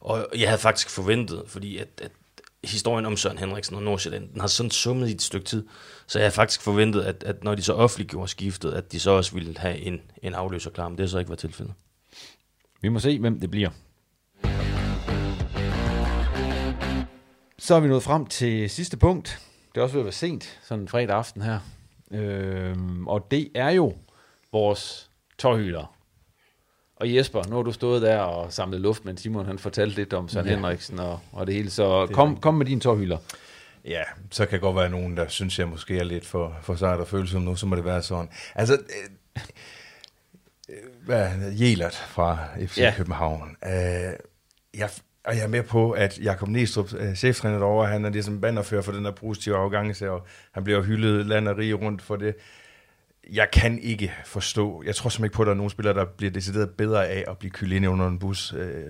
og jeg havde faktisk forventet, fordi at, at historien om Søren Henriksen og Nordsjælland, den har sådan summet i et stykke tid, så jeg havde faktisk forventet, at, at når de så offentliggjorde skiftet, at de så også ville have en, en afløser klar, men det har så ikke været tilfældet. Vi må se, hvem det bliver. Så er vi nået frem til sidste punkt. Det er også ved at være sent, sådan en fredag aften her. Øhm, og det er jo vores tårhylder. Og Jesper, nu har du stået der og samlet luft, men Simon han fortalte lidt om Søren ja. Henriksen og, og det hele. Så det kom, kom med din tårhylder. Ja, så kan godt være nogen, der synes, jeg måske er lidt for, for sejt og følsom nu, så må det være sådan. Altså, øh, øh hvad Jelert fra FC ja. København. Øh, jeg, og jeg er med på, at Jakob Næstrup, øh, cheftræner derovre, han er ligesom bannerfører for den der positive afgangelse, og han bliver hyldet land og rige rundt for det. Jeg kan ikke forstå, jeg tror simpelthen ikke på, at der er nogen spillere, der bliver decideret bedre af at blive kyldt ind under en bus, øh,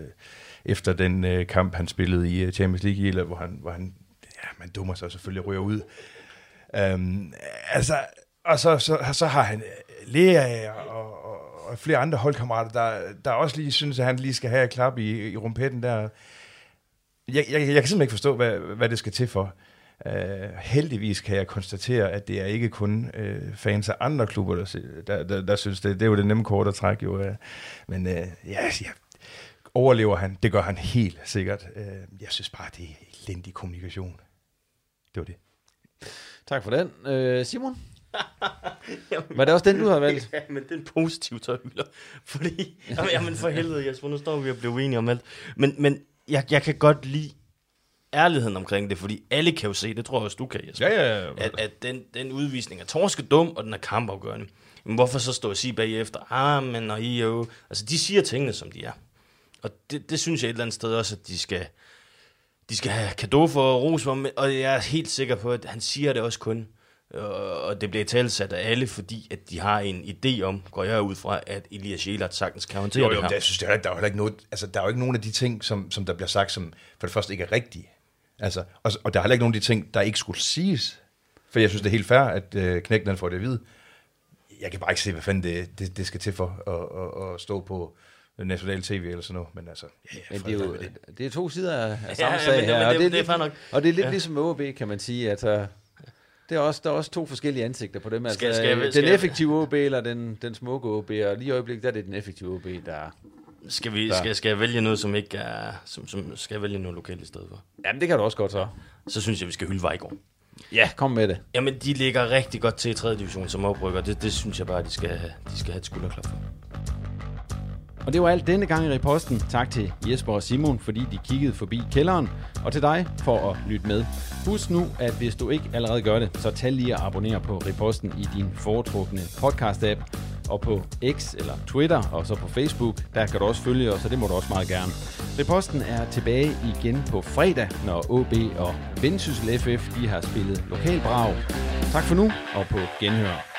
efter den øh, kamp, han spillede i øh, Champions League, hvor han, hvor han ja, man dummer sig selvfølgelig ryger ud. Um, altså, og så, så, så har han øh, Lea og, og, flere andre holdkammerater, der, der også lige synes, at han lige skal have et klap i, i rumpetten der. Jeg, jeg, jeg kan simpelthen ikke forstå, hvad, hvad det skal til for. Uh, heldigvis kan jeg konstatere, at det er ikke kun uh, fans af andre klubber, der, der, der, der synes det. Det er jo det nemme kort at trække jo. Uh, men uh, ja, ja, overlever han. Det gør han helt sikkert. Uh, jeg synes bare, det er elendig kommunikation. Det var det. Tak for den. Uh, Simon? Jamen, var det også den, du har valgt? Ja, men det er en positiv tøjhylder. Fordi, jamen, jamen for helvede, Jesper, nu står vi og bliver uenige om alt. Men, men jeg, jeg kan godt lide ærligheden omkring det, fordi alle kan jo se, det tror jeg også, du kan, Jesper, ja, ja, ja. At, at den, den udvisning er torske dum, og den er kampafgørende. Men hvorfor så stå og sige bagefter, ah, men og I jo... Altså, de siger tingene, som de er. Og det, det synes jeg et eller andet sted også, at de skal, de skal have kado for ros for, og jeg er helt sikker på, at han siger det også kun, og det bliver talsat af alle, fordi at de har en idé om, går jeg ud fra, at Elias Jelert sagtens kan håndtere jo, jo, det her. Jeg synes, der er, der er ikke noget, altså, der er jo ikke nogen af de ting, som, som der bliver sagt, som for det første ikke er rigtige. Altså, og, og der er heller ikke nogen af de ting, der ikke skulle siges. For jeg synes, det er helt fair, at øh, knækken får det at vide. Jeg kan bare ikke se, hvad fanden det, det, det skal til for at, at, at stå på national tv eller sådan noget, men altså... Ja, men det er jo det. det er to sider af, af samme ja, sag her, og det, det, det, er nok. Og det er lidt ja. ligesom OB, kan man sige, at uh, det er også, der er også to forskellige ansigter på dem. Altså, skal, skal, den skal, effektive OB eller den, den smukke OB, og lige i øjeblikket, der er det den effektive OB, der... Skal, vi, skal, skal jeg vælge noget, som ikke er... Som, som, skal jeg vælge noget lokalt i stedet for? Jamen, det kan du også godt så. Så synes jeg, vi skal hylde Vejgaard. Ja, kom med det. Jamen, de ligger rigtig godt til i 3. division som oprykker. Det, det synes jeg bare, de skal, de skal have et skulderklap for. Og det var alt denne gang i reposten. Tak til Jesper og Simon, fordi de kiggede forbi kælderen, og til dig for at lytte med. Husk nu, at hvis du ikke allerede gør det, så tag lige at abonnere på reposten i din foretrukne podcast-app, og på X eller Twitter, og så på Facebook. Der kan du også følge os, og det må du også meget gerne. Reposten er tilbage igen på fredag, når OB og Vendsyssel FF de har spillet lokalbrag. Tak for nu, og på genhør.